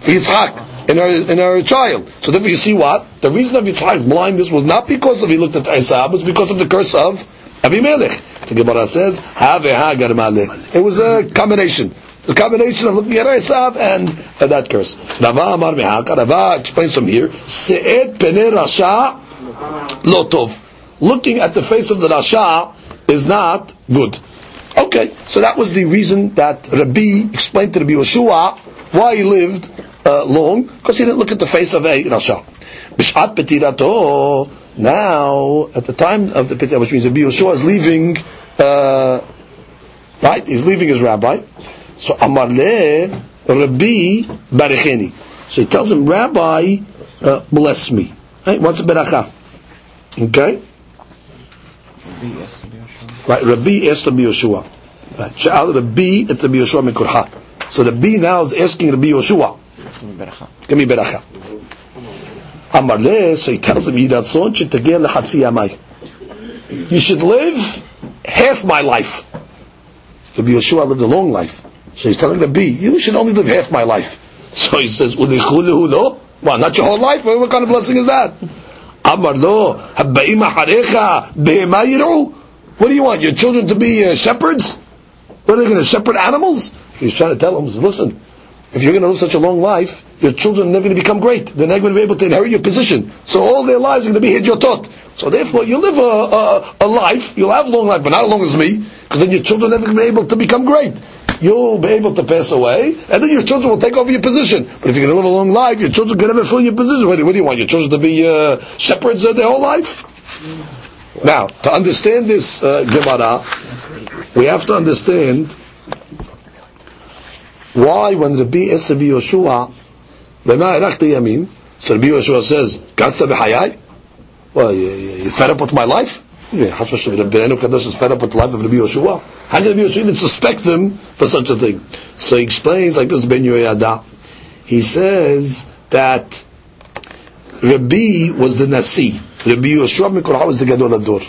for Yitzhak, in her, in her child. So therefore you see what? The reason of Yitzhak's blindness was not because of he looked at it was because of the curse of Avimelech. The Gemara says. It was a combination. The combination of looking at Esav and uh, that curse. Rava Amar Mehaka, Rava explains from here, Se'et pene Rasha lotov. Looking at the face of the Rasha is not good. Okay, so that was the reason that Rabbi explained to Rabbi Yoshua why he lived uh, long, because he didn't look at the face of a Rasha. Bishat petirato, now, at the time of the Petira, which means Rabbi Yoshua is leaving, uh, right, he's leaving his rabbi, so Amar le Rabbi Baricheni. So he tells him, Rabbi, uh, bless me. Right? What's a beracha? Okay? Right, Rabbi asked Rabbi Yeshua. Right, Sha'al Rabbi et Rabbi Yeshua mekurha. So Rabbi now is asking Rabbi Yeshua. Give me beracha. Amar le, so he tells him, Yidatzon shetagir lehatzi yamai. You should live half my life. Rabbi Yeshua lived a long life. So he's telling the bee, you should only live half my life. So he says, "Ulichulu lo." Well, not your whole life. What kind of blessing is that? Amar lo, habbaim acharecha behema yiru. What do you want? Your children to be uh, shepherds? What are they going to shepherd animals? He's trying to tell them, listen, if you're going to live such a long life, your children are never going to become great. They're never going to be able to inherit your position. So all their lives are going to be hidyotot. So therefore, you live a, a, a life, you'll have a long life, but not as long as me, because then your children are never going to be able to become great. You'll be able to pass away, and then your children will take over your position. But if you're going to live a long life, your children can never fill your position. What do, what do you want? Your children to be uh, shepherds uh, their whole life? Now, to understand this uh, Gemara, we have to understand why when Rabbi Esa Yoshua, Yamin, so Rabbi Yoshua says, Gatsta b'hayai? Well, you, you fed up with my life? Rabbeinu Kadosh is fed up with the life of Rabbi Yoshua. How can Rabbi Yoshua even suspect them for such a thing? So he explains like this, Ben Yoyada. He says that Rabbi was the Nasi. Rabbi Yoshua Mikorha was the Gadol Ador.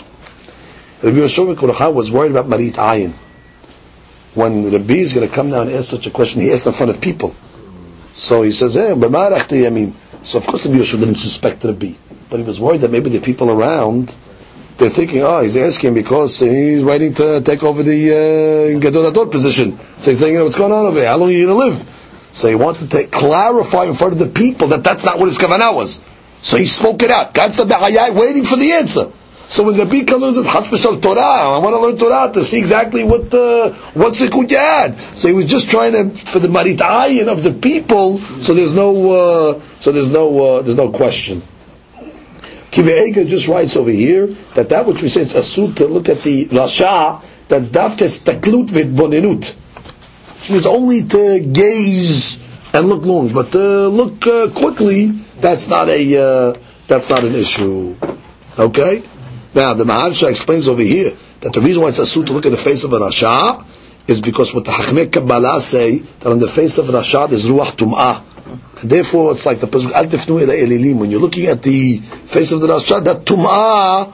Rabbi Yoshua Mikorha was worried about Marit Ayin. When Rabbi is going to come down and ask such a question, he asked in front of people. So he says, hey, Yamin. So of course Rabbi Yoshua didn't suspect Rabbi. But he was worried that maybe the people around they're thinking, oh, he's asking because he's waiting to take over the uh, Gadol Ador position. So he's saying, you know, what's going on over here? How long are you going to live? So he wanted to take, clarify in front of the people that that's not what his kavanah was. So he spoke it out. Got the waiting for the answer. So when the Rabbi comes and says, Torah, I want to learn Torah to see exactly what uh, what zikut you. So he was just trying to, for the marit ayin of the people, so there's no, uh, so there's no, uh, there's no question. Kive'ega just writes over here that that which we say it's asud to look at the rasha, that's davkes taklut bonenut, which means only to gaze and look long, but to look uh, quickly, that's not a uh, that's not an issue. Okay. Now the Maharsha explains over here that the reason why it's asud to look at the face of a rasha is because what the Hachmei Kabbalah say that on the face of a rasha there's ruach tum'ah Therefore, it's like the pasuk al tifnu elilim. When you're looking at the face of the rasha, that tum'ah,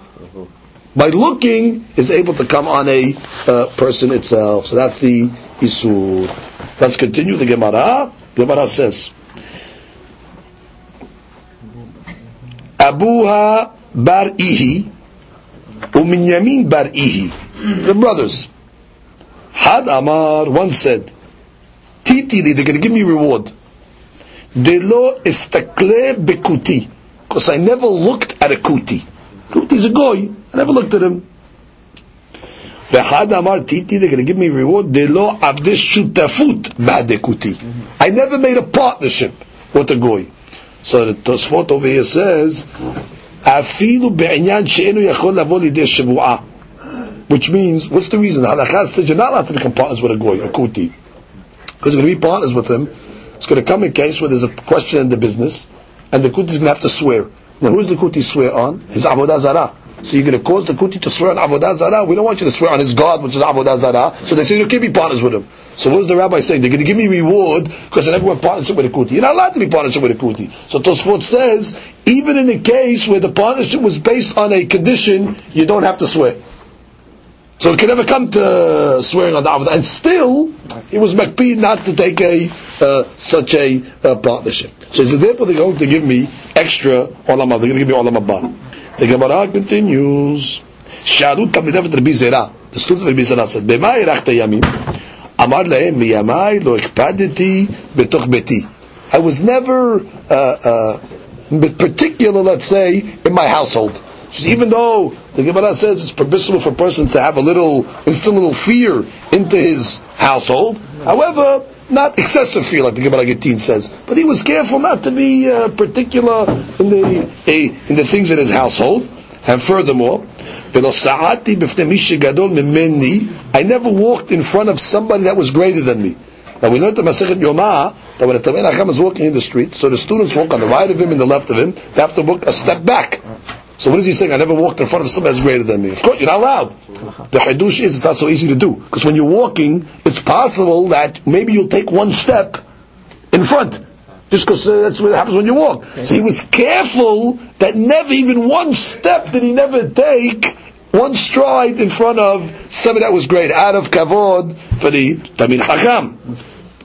by looking, is able to come on a uh, person itself. So that's the isur. Let's continue the Gemara. Gemara says, Abuha bar ihi, uminyamin bar ihi. The brothers. Had Amar once said, Titi, they're going to give me reward. Delo istakle bekuti. Because I never looked at a kuti. Kuti is a goy. I never looked at him. Amar titi, they're going to give me reward. Delo avdes shutafut ba'dekuti. I never made a partnership with a goy. So the Tosfot over here says, afilu be'inyan she'enu yachol lavo lidei shavu'ah. Which means, what's the reason? Halakha says you're not allowed to become partners with a goy, a kuti. Because you're going to be partners with him, it's going to come a case where there's a question in the business, and the kuti is going to have to swear. Now, who's the kuti swear on? His avodah zarah. So you're going to cause the kuti to swear on avodah zarah. We don't want you to swear on his God, which is avodah zarah. So they say you can't be partners with him. So what is the rabbi saying? They're going to give me reward because I never went partnership with a kuti. You're not allowed to be partnership with a kuti. So Tosfot says, even in a case where the partnership was based on a condition, you don't have to swear. So it can never come to swearing on the Avodah. And still, it was makpid not to take a uh, such a uh, partnership. So therefore they're going to give me extra olam They're going to give me olam haba. The Gemara continues. שאלו תלמידיו את רבי זירא, the students of רבי זירא said, במה הארכת ימים? אמר להם, מימיי לא הקפדתי בתוך ביתי. I was never uh, uh, particular, let's say, in my household even though the Gemara says it's permissible for a person to have a little, instill a little fear into his household, however, not excessive fear like the Gemara Gittin says, but he was careful not to be uh, particular in the in the things in his household. And furthermore, I never walked in front of somebody that was greater than me. Now we learned the Masechet Yomah that when a Tamei Hacham is walking in the street, so the students walk on the right of him and the left of him, they have to walk a step back. So what is he saying? I never walked in front of somebody that's greater than me. Of course, you're not allowed. The hadush is it's not so easy to do because when you're walking, it's possible that maybe you'll take one step in front. Just because uh, that's what happens when you walk. So he was careful that never, even one step did he never take, one stride in front of somebody that was great, out of kavod for the tamin Hakam.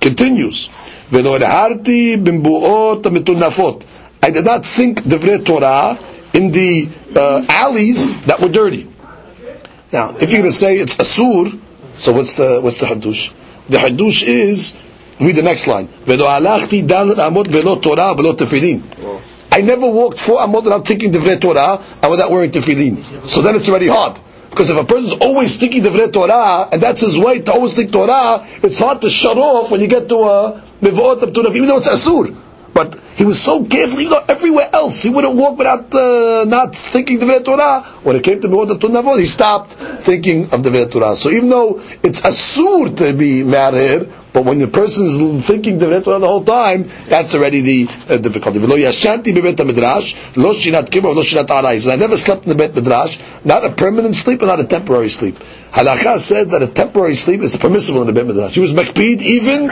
Continues. I did not think the Torah in the uh, alleys that were dirty. Now, if you're going to say it's asur, so what's the what's the hadush? The hadush is read the next line. I never walked four amot without thinking divrei Torah and without wearing tefillin. So then it's already hard. Because if a person's always thinking divrei Torah, and that's his way to always think Torah, it's hard to shut off when you get to a mivot even though it's asur. But he was so careful, you know, everywhere else he wouldn't walk without uh, not thinking the Torah. When it came to Mevot Tunavot, he stopped thinking of the Torah. So even though it's asur to be married, but when the person is thinking the Torah the whole time, that's already the uh, difficulty. Shinat arai. I never slept in the bet midrash, not a permanent sleep and not a temporary sleep. Halakha says that a temporary sleep is permissible in the bet midrash. He was makpid even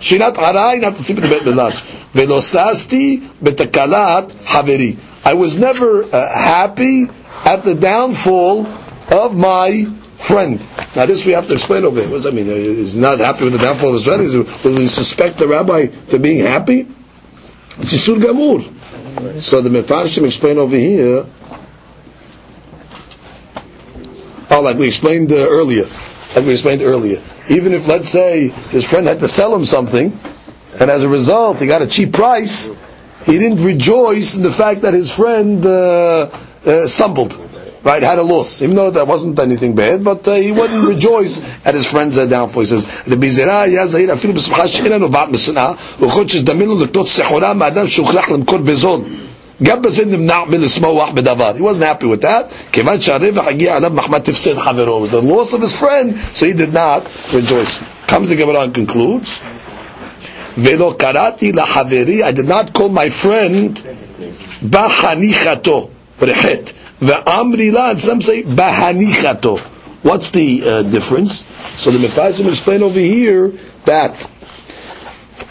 Shinat arai, not to see belash. Velosasti betakalat haveri. I was never uh, happy at the downfall of my friend. Now this we have to explain over here. What does that mean? Is not happy with the downfall of his friend? Will we suspect the rabbi for being happy? It's Yisur Gamur. So the Mefarshim explain over here, oh, like we explained uh, earlier, like we explained earlier even if, let's say, his friend had to sell him something, and as a result he got a cheap price, he didn't rejoice in the fact that his friend uh, uh, stumbled, right, had a loss, even though that wasn't anything bad, but uh, he wouldn't rejoice at his friend's uh, downfall. He says, רבי זירא היה זהיר אפילו בשמחה שאינה נובעת משנאה, וכל שדמינו לקנות סחורה מאדם שהוכרח למכור בזול. גם בזה נמנע מלשמוח בדבר. He wasn't happy with that. כיוון שהרווח הגיע עליו מחמת הפסד חברו. The loss of his friend, so he did not rejoice. comes the Gemara and concludes. ולא קראתי לחברי, I did not call my friend בחניכתו, בחטא. ואמרי לה, and some say בהניכתו. What's the uh, difference? So the Mephazim explain over here that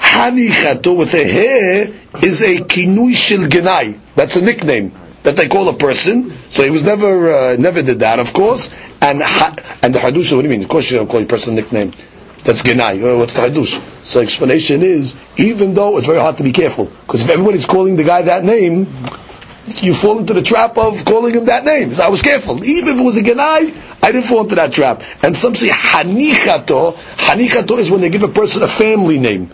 Hanichato with a hair is a kinui shil genai. That's a nickname that they call a person. So he was never uh, never did that, of course. And ha- and the hadush, what do you mean? Of course you don't call a person a nickname. That's genai. Uh, what's the hadush? So explanation is, even though it's very hard to be careful, because if everybody's calling the guy that name, you fall into the trap of calling him that name. So I was careful. Even if it was a genai, I didn't fall into that trap. And some say hanichato. Hanichato is when they give a person a family name.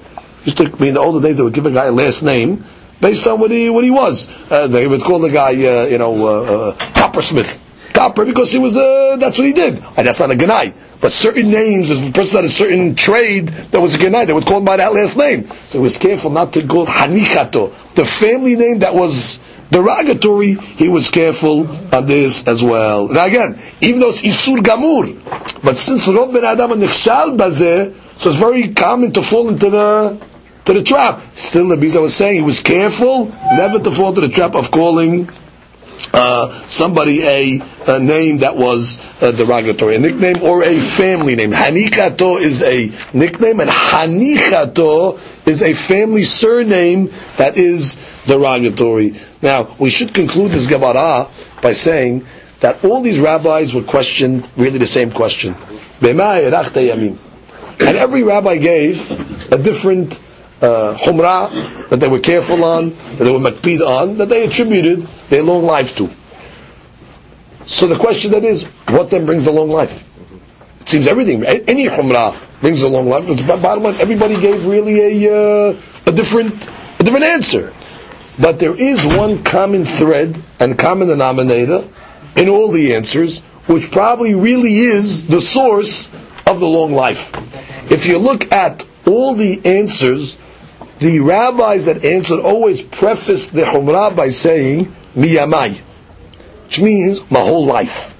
Used to, mean, in the older days, they would give a guy a last name based on what he what he was. Uh, they would call the guy, uh, you know, uh, uh, Coppersmith. Copper because he was uh, that's what he did. And that's not a ganai. But certain names, if a person had a certain trade that was a ganai, they would call him by that last name. So he was careful not to call Hanichato. The family name that was derogatory, he was careful on this as well. Now again, even though it's Isur Gamur, but since Rob Ben Adam and Nichshal Bazeh, so it's very common to fall into the to the trap. Still, the Biza was saying he was careful never to fall to the trap of calling uh, somebody a, a, name that was uh, derogatory, a nickname or a family name. Hanikato is a nickname, and Hanichato is a family surname that is derogatory. Now, we should conclude this Gemara by saying that all these rabbis were questioned really the same question. And every rabbi gave a different uh, humrah that they were careful on, that they were makpid on, that they attributed their long life to. So the question then is, what then brings the long life? It seems everything, any humrah brings a long life. But bottom line, everybody gave really a, uh, a different, a different answer. But there is one common thread and common denominator in all the answers, which probably really is the source of the long life. If you look at all the answers, the rabbis that answered always prefaced the Humrah by saying, Miyamai, which means my whole life.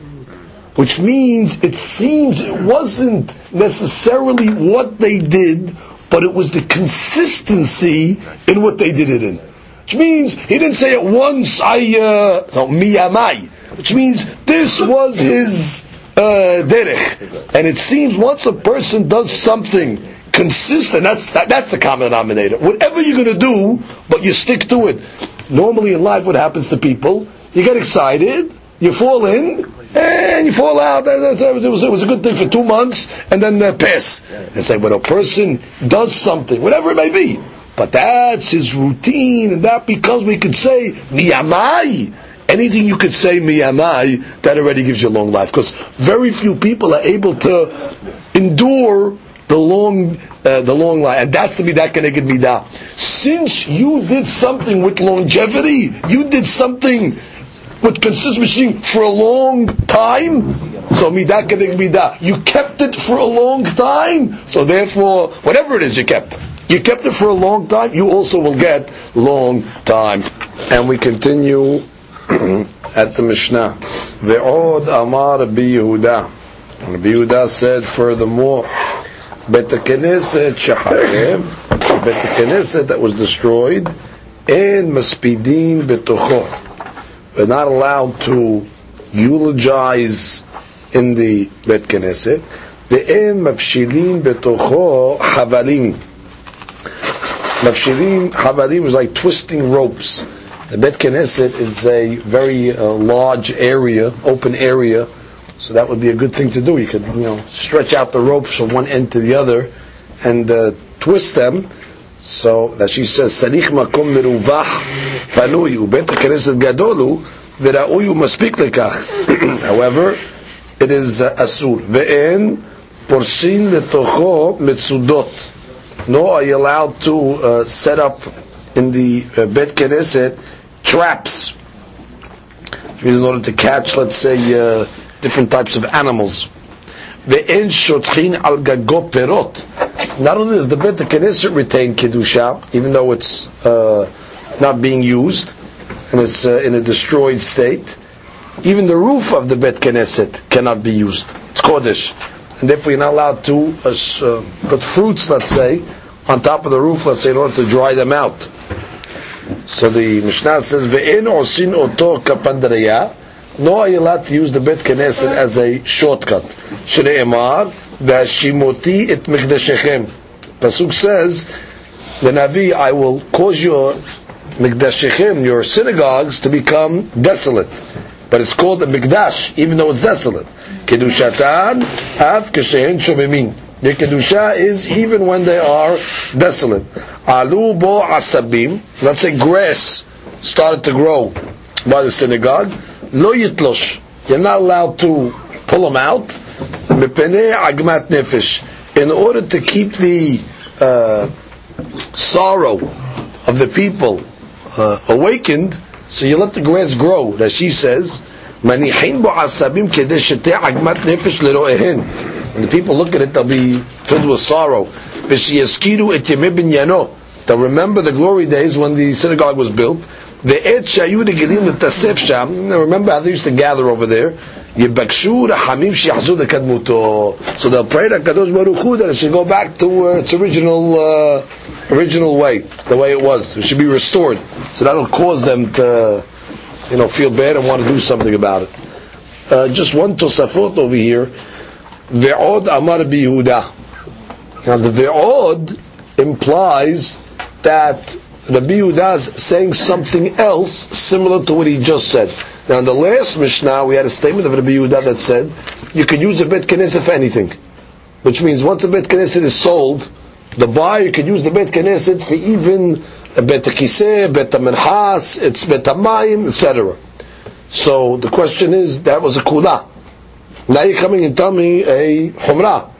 Which means it seems it wasn't necessarily what they did, but it was the consistency in what they did it in. Which means he didn't say it once, I, uh, so, miyamai. Which means this was his uh, derech. And it seems once a person does something consistent, that's, that, that's the common denominator. Whatever you're going to do, but you stick to it. Normally in life, what happens to people? You get excited, You fall in, and you fall out. It was, a good thing for two months, and then they pass. And say, when a person does something, whatever it may be, but that's his routine, and that because we could say, miyamai, anything you could say miyamai, that already gives you a long life. Because very few people are able to endure the long, uh, the long life, and that's the midah keneged midah. Since you did something with longevity, you did something with consistency for a long time, so midah keneged midah. You kept it for a long time, so therefore, whatever it is you kept, you kept it for a long time, you also will get long time. And we continue at the Mishnah. Ve'od amar Rabbi Yehuda. Rabbi Yehuda said furthermore, Bet Knesset sheharev, Bet Knesset that was destroyed, and maspidin betocho. We're not allowed to eulogize in the Bet Knesset. The en mafshilin betocho havalim. Mafshirim Havadim is like twisting ropes. The Bet Knesset is a very uh, large area, open area, so that would be a good thing to do. You could, you know, stretch out the ropes from one end to the other and uh, twist them. So that she says, "Sarich makom meruvah panuyu Bet Knesset gadolu v'ra'uyu maspik lekach." However, it is uh, asur ve'en porsin letocho metzudot nor are you allowed to uh, set up in the uh, Bet Knesset traps. Which means in order to catch, let's say, uh, different types of animals. Ve'en shotchin al gago perot. Not only does the Bet Knesset retain Kedusha, even though it's uh, not being used, and it's uh, in a destroyed state, even the roof of the Bet Knesset cannot be used. It's Kodesh and therefore you're not allowed to uh, uh, put fruits, let's say, on top of the roof, let's say, in order to dry them out. So the Mishnah says, "Ve'en osin oto kapandareya." No, are you allowed to use the Bet Knesset as a shortcut? Shneimar v'hashimoti et mikdashechem. Pasuk says, the Navi, I will cause your mikdashechem, your synagogues, to become desolate. But it's called a mikdash, even though it's desolate. Kedushatan, av k'shehen shomemin. Their kedusha is even when they are desolate. Alu bo asabim. Let's say grass started to grow by the synagogue Lo yitlosh. You're not allowed to pull them out. Mepene agmat nefesh. In order to keep the uh, sorrow of the people uh, awakened, so you let the grass grow. That she says, מניחין בו עשבים כדי שתהיה עגמת נפש לרואיהן. When the people look at it, they'll be filled with sorrow. ושיזכירו את ימי בניינו. They'll remember the glory days when the synagogue was built. The Ve'et shayu regilim tasef sham. Remember how they used to gather over there. Yibakshu rachamim shi'achzu l'kadmuto. So they'll pray to Kadosh Baruch Hu that it should go back to uh, its original uh, original way, the way it was. It should be restored. So that'll cause them to, you know, feel bad and want to do something about it. Uh, just one tosafot over here. Ve'od amar bi'Yehuda. Now the ve'od implies that Rabbi is saying something else similar to what he just said. Now in the last Mishnah we had a statement of Rabbi Yehuda that said you can use a bet knesset for anything. Which means once a bet knesset is sold, the buyer can use the bet knesset for even a bet kiseh, bet menhas, it's bet etc. So the question is, that was a kula. Now you're coming and telling me a humrah.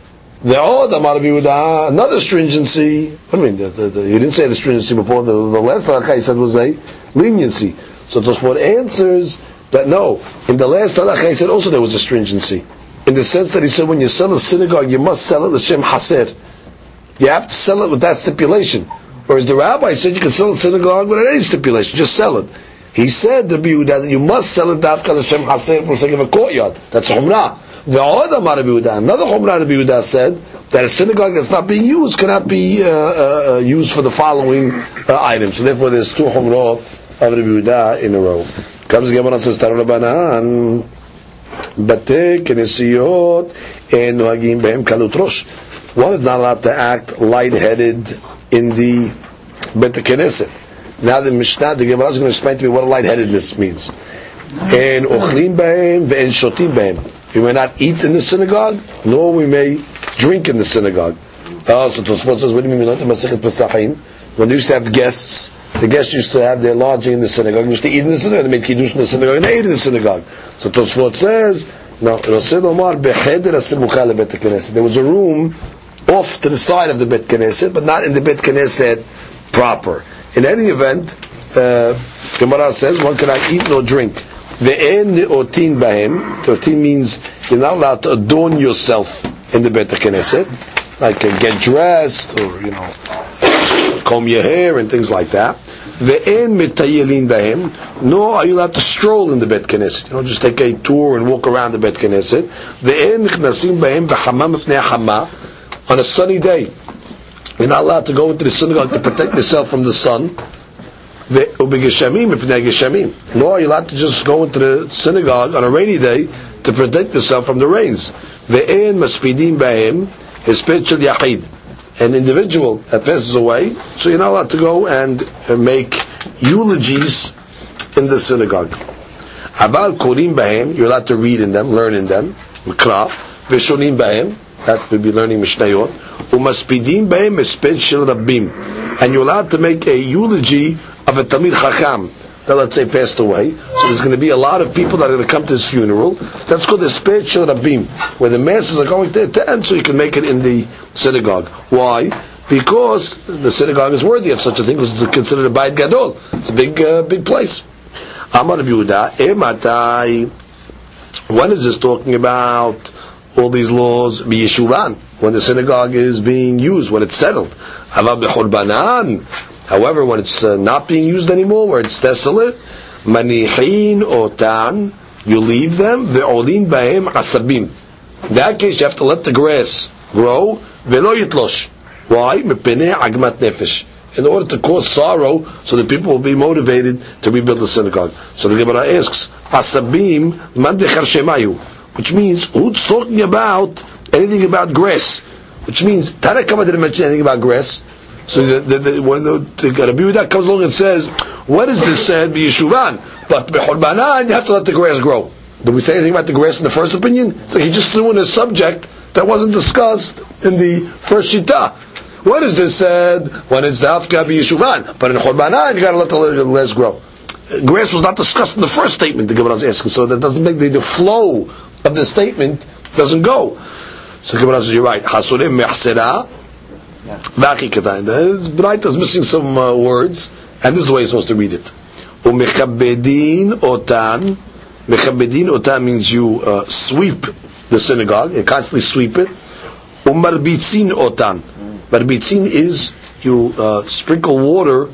Oh, uh, another stringency. What do you mean? The, the, the, didn't say the stringency before. The, the last halakha he said was a leniency. So Tosfot answers that no. In the last halakha he said also there was a stringency. In the sense that he said when you sell a synagogue, you must sell it l'shem haser. You have to sell it with that stipulation. Whereas the rabbi said you can sell a synagogue without any stipulation, just sell it. He said the that you must sell it dafka l'shem haser for the sake of a courtyard. That's humrah. The other Amar another humrah Rabbi Yehuda said that a synagogue that's not being used cannot be uh, uh, uh used for the following uh, items. So therefore, there's two humrah of Rabbi Yehuda in a row. Comes the Gemara says Tarot Rabbanan. בתי כנסיות נוהגים בהם קלות ראש. One is not allowed to act light-headed in the Bet Knesset. Now the Mishnah, the Gemara is going to explain to me what lightheadedness means. and ochlim bahem ve'en shotim bahem. We may not eat in the synagogue, nor we may drink in the synagogue. Uh, so Tosfot says, what do you mean? When they used to have guests, the guests used to have their lodging in the synagogue, they used to eat in the synagogue, they made kiddush in the synagogue, and they ate in the synagogue. So Tosfot says, no, there was a room off to the side of the Bet Knesset, but not in the Bet Knesset proper. In any event, uh, Gemara says one cannot eat nor drink. Ve'en ne'otin bahem. Ne'otin means you're not allowed to adorn yourself in the Bet Knesset, like uh, get dressed or you know comb your hair and things like that. Ve'en metayelin bahem. Nor are you allowed to stroll in the Bet Knesset. You know, just take a tour and walk around the Bet Knesset. Ve'en nichnasim bahem b'hamam pnei hama. On a sunny day, you're not allowed to go into the synagogue to protect yourself from the sun. Nor are you allowed to just go into the synagogue on a rainy day to protect yourself from the rains. Ve'en maspidim ba'im hispet yachid. An individual that passes away, so you're not allowed to go and uh, make eulogies in the synagogue. Abal korim ba'im, you're allowed to read in them, learn in them. Mikra. Veshonim ba'im, that would be learning Mishnayot. Umaspidim ba'im hispet shel rabbim. And you're allowed to make a eulogy of a Tamir Chacham that let's say passed away. So there's going to be a lot of people that are going to come to his funeral. That's called the spiritual Rabbim, where the masses are going to attend so you can make it in the synagogue. Why? Because the synagogue is worthy of such a thing because it's considered a Bayit Gadol. It's a big, uh, big place. Amar Yehuda, Ematai. When is this talking about all these laws? B'Yeshuvan, when the synagogue is being used, when it's settled. However, when it's uh, not being used anymore, where it's desolate, manihin otan, you leave them, The ve'olin bahem asabim. In that case, you have to let the grass grow, ve'lo yitlosh. Why? Agmat nefesh. In order to cause sorrow, so that people will be motivated to rebuild the synagogue. So the Gemara asks, asabim man shemayu, which means who's talking about anything about grass? Which means Tanakama didn't mention anything about grass. So the, the, the, when the, the Rabbi Yehuda comes along and says, what is this said, B'Yeshuvan? But B'Hurbanan, you have to let the grass grow. Did we say anything about the grass in the first opinion? So he just threw in a subject that wasn't discussed in the first Shita. What is this said when it's Dafka B'Yeshuvan? But in Hurbanan, you got to let the grass grow. Grass was not discussed in the first statement the Gemara was asking, so that doesn't make the, the flow of the statement doesn't go. So Gemara says, you're right. Hasurim Mehsera Vaki Katan. The Braita is missing some uh, words, and this is the way you're supposed to read it. Umechabedin otan. Mechabedin otan means you uh, sweep the synagogue, you constantly sweep it. Umarbitzin otan. Marbitzin is you uh, sprinkle water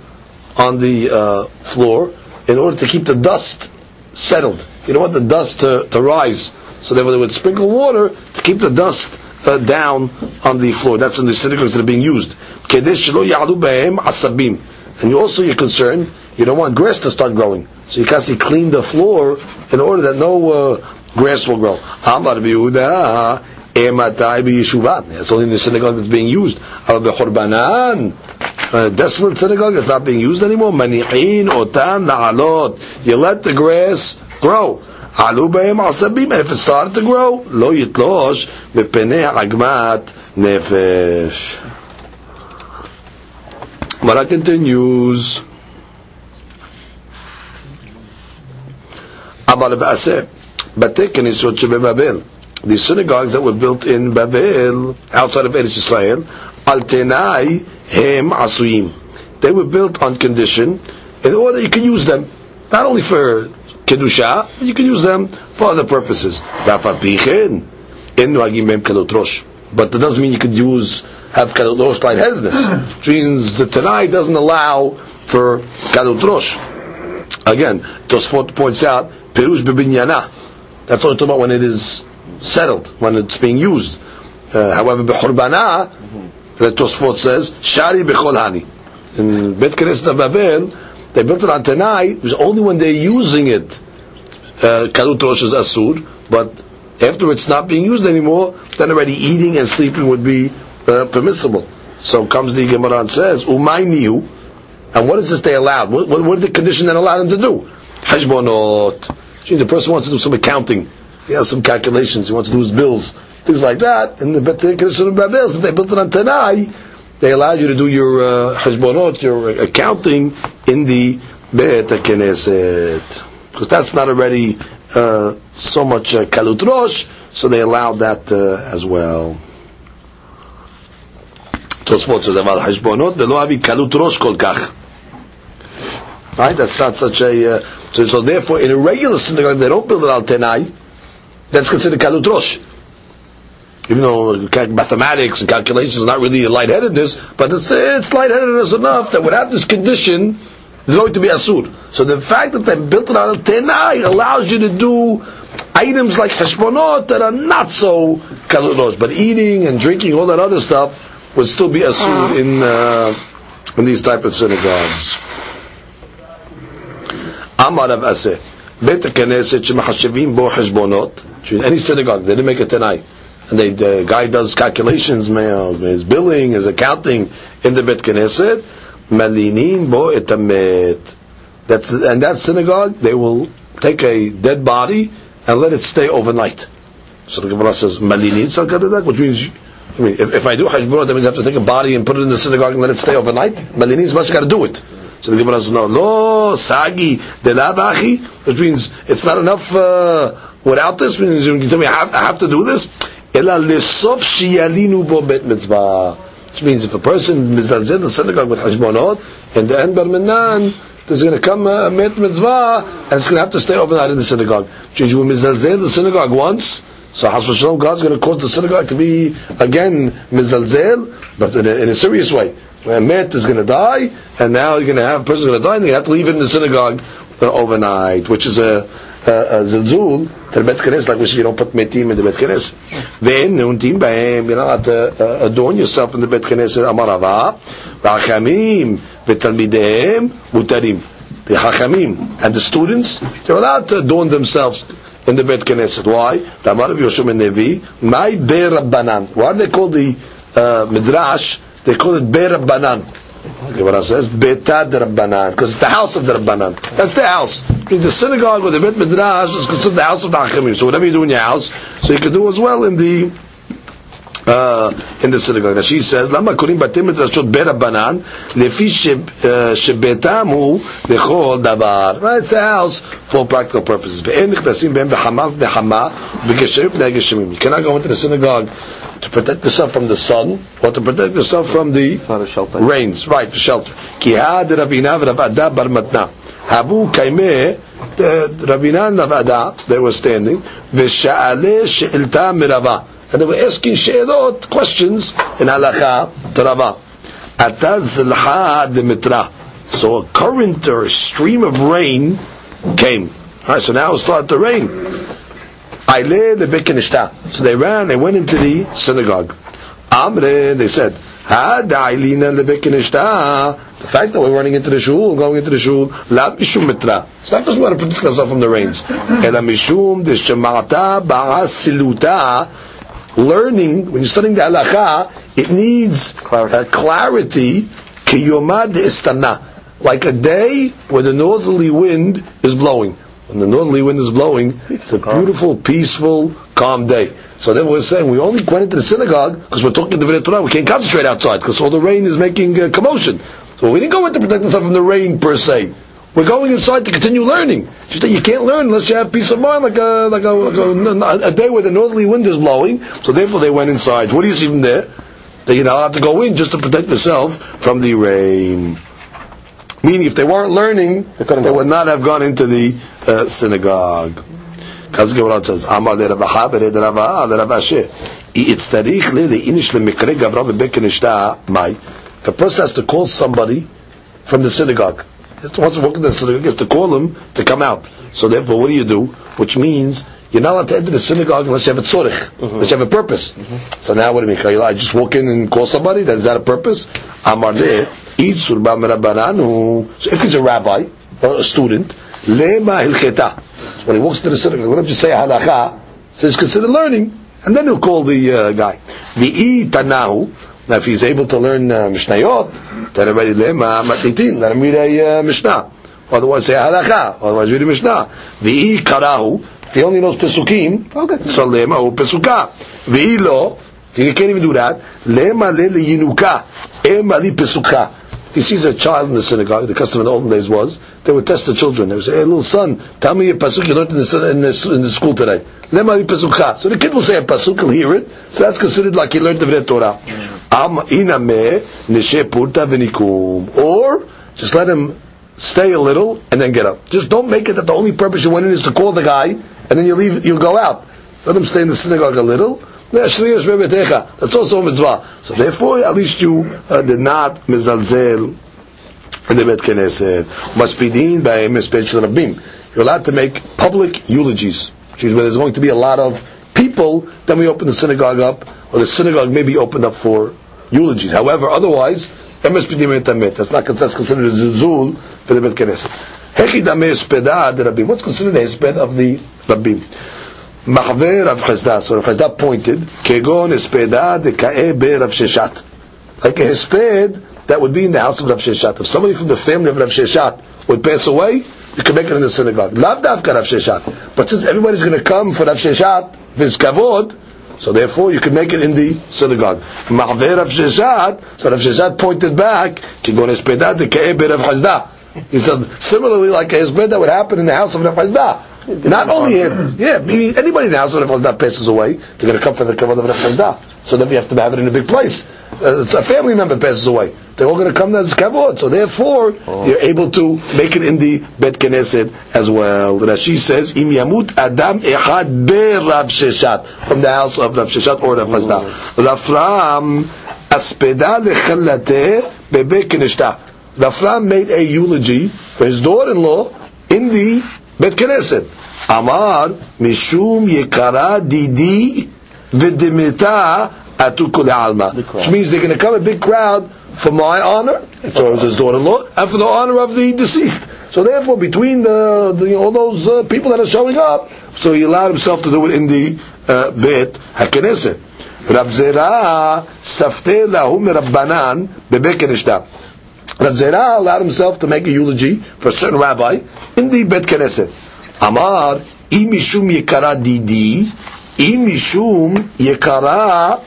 on the uh, floor in order to keep the dust settled. You don't want the dust to, to rise. So therefore they would sprinkle water to keep the dust uh, down on the floor. That's in the synagogues that are being used. And you also you're concerned, you don't want grass to start growing. So you constantly clean the floor in order that no uh, grass will grow. It's only in the synagogue that's being used. Uh, desolate synagogue is not being used anymore. You let the grass grow. עלו בהם עשבים, if it started to grow, לא יתלוש מפני עגמת נפש. Mara continues. אבל בעשה, בתי כניסות שבבבל, the synagogues that were built in Babel, outside of Eretz Israel, al tenai hem asuyim. They were built on condition in order you can use them, not only for kedusha, you can use them for other purposes. But that doesn't mean you could use have kadut rosh lightheadedness. Which means the Tanai doesn't allow for kadut rosh. Again, Tosfot points out perush bebinyana. That's only talking about when it is settled, when it's being used. Uh, however, behurbana, the Tosfot says shari bechol hani. In Bet Knesset Babel, they built it on Tanai, it was only when they're using it, uh, Karut Rosh is Asur, but after it's not being used anymore, then already eating and sleeping would be uh, permissible. So comes the Gemara and says, Umay and what is this they allowed? What, what, what the condition that allow them to do? Hashbonot, the person wants to do some accounting, he has some calculations, he wants to do his bills, things like that. And the Bet Knesset Babel, since they built it on Tanai, they allowed you to do your uh, your accounting in the Bet Knesset. Because that's not already uh, so much uh, kalut rosh, so they allowed that uh, as well. תוספות שזה אבל חשבונות ולא אבי קלות ראש כל כך. Right? That's not such a... Uh, so, so therefore, in a regular synagogue, they don't build it al tenai. That's considered kalut rosh. Even though mathematics and calculations is not really a lightheadedness, but it's, it's lightheadedness enough that without this condition, it's going to be asur. So the fact that they built it on al tenai allows you to do items like hashbonot that are not so kalut rosh, but eating and drinking, all that other stuff, would still be asur in, uh, in these type of synagogues. Amar of Aseh. בית הכנסת שמחשבים בו חשבונות, any synagogue, they didn't make it tonight. And they, the guy does calculations, his billing, his accounting in the Bet Knesset, malinin bo etamet. That's, and that synagogue, they will take a dead body and let it stay overnight. So the Gemara says, malinin salkadadak, which means, I mean, if, if I do hashbonot, that means I have to take a body and put it in the synagogue and let it stay overnight. Malinin is much got to do it. So the Gemara says, no, lo sagi de bachi, which means it's not enough uh, without this. Means you can tell me I have, I have to do this. Ela lesof shiyalinu bo bet mitzvah. Which means if a person mizalzel the synagogue with hashbonot, and the end barminan, there's going to come a met mitzvah, and it's going to have to stay overnight in the synagogue. Means you the synagogue once, so Has Shalom, God's going to cause the synagogue to be again mizalzel, but in a, in a serious way a met is going to die, and now you're going to have a person going to die, and you have to leave it in the synagogue uh, overnight, which is a, zilzul to the Bet Knesset, like we say you don't put metim in the Bet Knesset. Then, neuntim bahem, you're not to adorn yourself in the Bet Knesset, amar Rava, v'achamim, v'talmidehem, mutarim. The hachamim and the students, they're allowed to adorn themselves in the Bet Knesset. Why? Tamar of Yoshua Nevi, my Be'er Rabbanan. Why do they call the uh, Midrash they call it Be'er Rabbanan. The Gemara says Betad Rabbanan because it's the house of the Rabbanan. That's the house. The synagogue or the Bet Midrash is considered the house of the Hachamim. So whatever you do in your house, so you can do as well in the uh, in the synagogue. Now she says, "Lama korim batim midrashot berabanan lefi shebetam hu lechol davar." Right, it's the house for practical purposes. Ve'en nichnasim ben b'hamav b'hama b'gesherim b'nei You cannot go into the synagogue to protect yourself from the sun or to protect yourself from the rains. Right, for shelter. Ki had Ravina v'Rav Ada bar matna. Havu kaimeh uh, Ravina and Rav Ada, they were standing. V'sha'ale she'ilta mirava. And they were asking she'elot, questions in halacha to Rava. Ataz zilha demitra. So a current or a stream of rain came. All right, so now it started to rain. Aile the Bekinishta. So they ran, they went into the synagogue. Amre, they said, the Bekinishta. The fact that we're running into the shul, going into the shul, la mishum mitra. It's not because we want to protect ourselves from the rains. Ela mishum de shemata siluta. Learning, when you're studying the halacha, it needs uh, clarity. clarity kiyomad istana. Like a day where the northerly wind is blowing when the northerly wind is blowing, it's a beautiful, peaceful, calm day. So then we're saying we only went into the synagogue because we're talking to the Torah. We can't concentrate outside because all the rain is making uh, commotion. So we didn't go in to protect ourselves from the rain per se. We're going inside to continue learning. Just that you can't learn unless you have peace of mind, like a like a, like a, a day where the northerly wind is blowing. So therefore they went inside. What do you see from there? That you're not allowed to go in just to protect yourself from the rain. Meaning, if they weren't learning, they would not have gone into the uh, synagogue. Comes Gemara says, "Amar le Rav Haber le Rav le Rav Asher." Itztarich le leinish lemikre gavra bebeken ishta mai. The person has to call somebody from the synagogue. He wants to walk into the synagogue, he has to call him to come out. So therefore, what do you do? Which means you're not allowed to enter the synagogue unless you have a tzorich, mm-hmm. unless you have a purpose. Mm-hmm. So now what do you mean? I just walk in and call somebody? Is that a purpose? Amar le so if he's a rabbi or a student, lema hilcheta. When he walks to the synagogue, let him just say halacha. So he's considered learning, and then he'll call the uh, guy. The tanahu. Now, if he's able to learn uh, mishnayot, then already lema matnitin. Let him read a uh, mishnah. Otherwise, say halakha. Otherwise, read a Mishnah. V'i karahu. If he only knows pesukim, so lema or pesuka. Lo. He can't even do that. Lema le yinuka. Ema li pesuka. He sees a child in the synagogue. The custom in the olden days was they would test the children. They would say, "Hey, little son, tell me a pasuk you learned in the, in the, in the school today." So the kid will say a pasuk, he'll hear it. So that's considered like he learned the Torah. Or just let him stay a little and then get up. Just don't make it that the only purpose you went in is to call the guy and then you leave. You go out. Let him stay in the synagogue a little that's also a mitzvah. So therefore, at least you uh, did not mizalzel in the Bet Knesset. Must be deemed by a mispech rabbim. You're allowed to make public eulogies, which where there's going to be a lot of people, then we open the synagogue up, or the synagogue may be opened up for eulogies. However, otherwise, that's not that's considered a zuzul for the Bet Knesset. What's considered a hesped of the rabbim? Mahver of Chazda, So Rav Chesda pointed, Kegon Espeda be Rav Sheshat. Like a esped that would be in the house of Rav Sheshat. If somebody from the family of Rav Sheshat would pass away, you can make it in the synagogue. Lav Davka Rav Sheshat. But since everybody's going to come for Rav Sheshat, his so therefore you can make it in the synagogue. Mahver of Sheshat, so Rav Sheshat pointed back, Kegon Espeda be Rav Chazda. He said, similarly like a hesped that would happen in the house of Chazda. Not only him, yeah, maybe anybody in the house of Rav passes away, they're going to come for the kavod of Rav So then we have to have it in a big place. Uh, a family member passes away, they're all going to come as kavod. So therefore, oh. you're able to make it in the Bet Knesset as well. Rashi says, Im yamut adam echad be Rav Sheshat from the house of Rav Sheshat or Rav Chazda. Rafram aspeda lechalate bebe kinishta. Rafram made a eulogy for his daughter-in-law in the Bet Knesset. Amar Mishum Yekara Didi Vidimita Atuku Alma. Which means they're going to come a big crowd for my honor, so his daughter-in-law, and for the honor of the deceased. So therefore, between the, the all those uh, people that are showing up, so he allowed himself to do it in the uh, Bet HaKnesset. Rav Zera safte lahum rabbanan bebek Rav Zera allowed himself to make a eulogy for a certain rabbi in the Bet Knesset. Amar, imishum yekara didi, imishum yekara,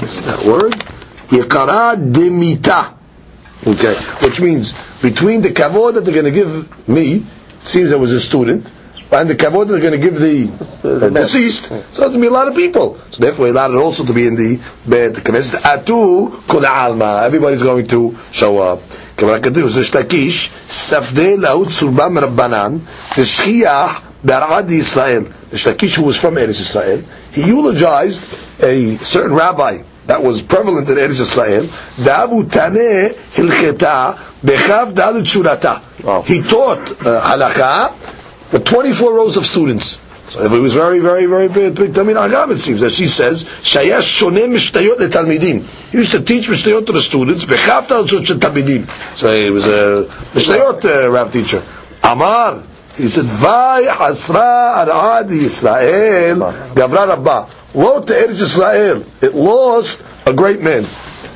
what's that word? Yekara demita. Okay, which means between the kavod that they're going to give me, seems I was a student, and the kavod they're going to give the, the deceased. So it's going to be a lot of people. So therefore, allowed it also to be in the bed knesset. Atu kol alma. Everybody's going to show up. כבר כתוב, זה שתקיש, ספדי להוא The מרבנן, תשכיח ברעד The Rish Lakish, who was from Eretz Israel, he eulogized a certain rabbi that was prevalent in Eretz Israel. Davu taneh hilcheta bechav dalut shurata. He taught uh, halakha for 24 rows of students. So it was very, very, very big, big Talmid Agam, it seems. Rashi says, Shayash Shoneh Mishnayot Talmidim. He used to teach Mishnayot to the students, Bechavta Al Talmidim. So he was a Mishnayot uh, rap teacher. Amar, he said, Vay Hasra Arad Yisrael, Gavra Rabba. Woe to Eretz Israel. It lost a great man.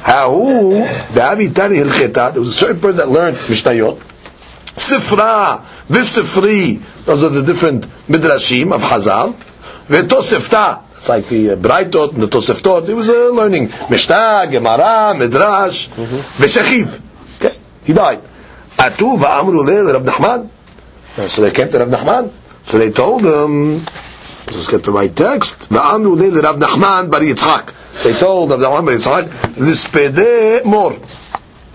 Hahu, the Avitani Hilcheta, there was a certain person that learned Mishnayot, Sifra, Visifri, those are the different midrashim of Hazal. V'tosefta, it's like the uh, Braitot and the Toseftot. He was uh, learning Mishnah, Gemara, Midrash, Veshechiv. Okay, he died. Atu va'amru le Rab Nachman. So they came to Rab Nachman. So they told him, let's get the right text. Va'amru le Rab Nachman bar Yitzchak. They told Rab Nachman bar Yitzchak, Lispede mor.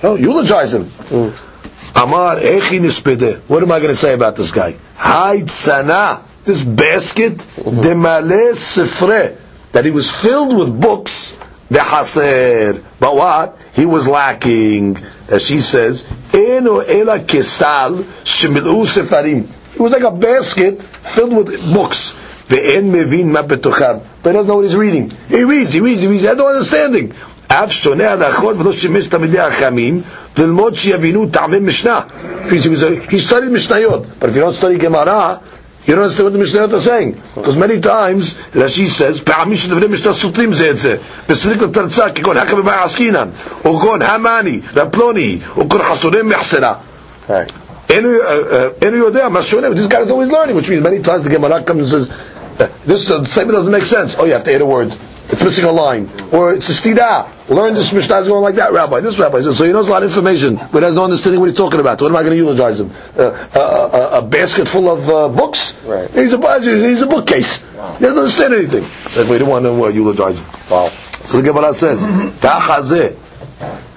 Oh, eulogize him. Mm. Amar Echi. What am I going to say about this guy? Haid Sana. This basket, Demale Sifre. That he was filled with books. The Haser. But what? He was lacking. Rashi says, Eno Ela Kesal Shemilu Sefarim. It was like a basket filled with books. Ve'en mevin ma betocham. But he doesn't know what he's reading. He reads, he reads, he reads. He has no understanding. אף שונה הלכות ולא שימש תלמידי החכמים ללמוד שיבינו טעמי משנה. He studied משניות, but if you don't study Gemara, you don't understand what the Mishnayot are saying. Because many times, Rashi says, פעמים שדברי משנה סותרים זה את זה. בסריק לתרצה, כגון הכא במאי עסקינן, או כגון המאני, והפלוני, או כל חסורי מחסרה. Enu uh, uh, Yodea Mashunem. This guy is always learning, which means many times the Gemara comes and says, uh, this statement doesn't make sense. Oh, you have to add a word. It's missing a line. Or it's a stida. Learn this Mishnah is going like that, Rabbi. This Rabbi says, so he knows a lot of information, but has no understanding what he's talking about. What am I going to eulogize him? Uh, a, a, a, basket full of uh, books? Right. He's a, he's a bookcase. Wow. He doesn't understand anything. So we don't want to uh, eulogize him. Wow. So the Gemara says, Ta'chazeh.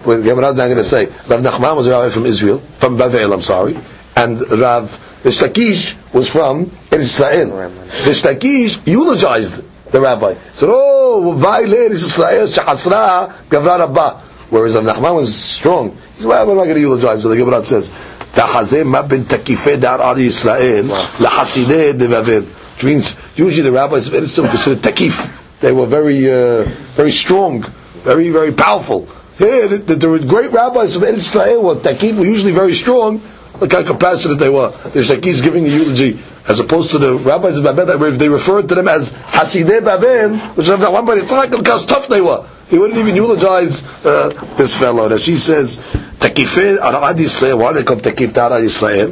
Well, the Gemara is not going to say. Rav Nachman was a rabbi from Israel, from Bavel, I'm sorry, and Rav Rish Lakish was from Israel. Rish Lakish eulogized the rabbi. Said, oh, Vaile Israel Shahasra Gavra Rabba. Whereas Rav Nachman was strong. He said, well, what am I going to eulogize? So the Gemara says, תחזה מה בין תקיפי דר על ישראל לחסידי דבבל. Which means, usually the rabbis of Israel considered takif. They were very, uh, very strong, very, very powerful. Here, the, the, the great rabbis of Israel were takif, were usually very strong. Look how compassionate they were. The Rish Lakish giving the eulogy, as opposed to the rabbis of Babel, if they referred to them as Hasideh Babel, which I've got one But it's not look how tough they were. He wouldn't even eulogize uh, this fellow. That she says, Takifir Arad Yisrael, why they call Takif Tara Yisrael?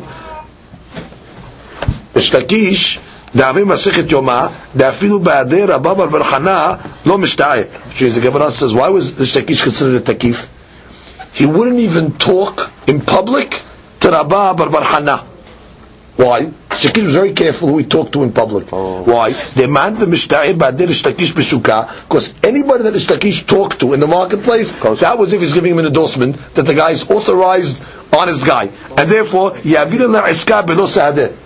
Rish Lakish, דאבי מסכת יומא, דאפילו בהיעדר רבה בר בר חנה לא משתעל. The Gemara says, why was the Rish Lakish considered a Takif? He wouldn't even talk in public to Rabba bar bar Hana. Why? Rish Lakish was very careful who he talked to in public. Oh. Why? man, the mishta'ir ba'dir Rish Lakish b'shuka, because anybody that Rish Lakish talked to in the marketplace, that was if he's giving him an endorsement that the guy is authorized, honest guy. And therefore, yavirin la'iska below sa'adeh.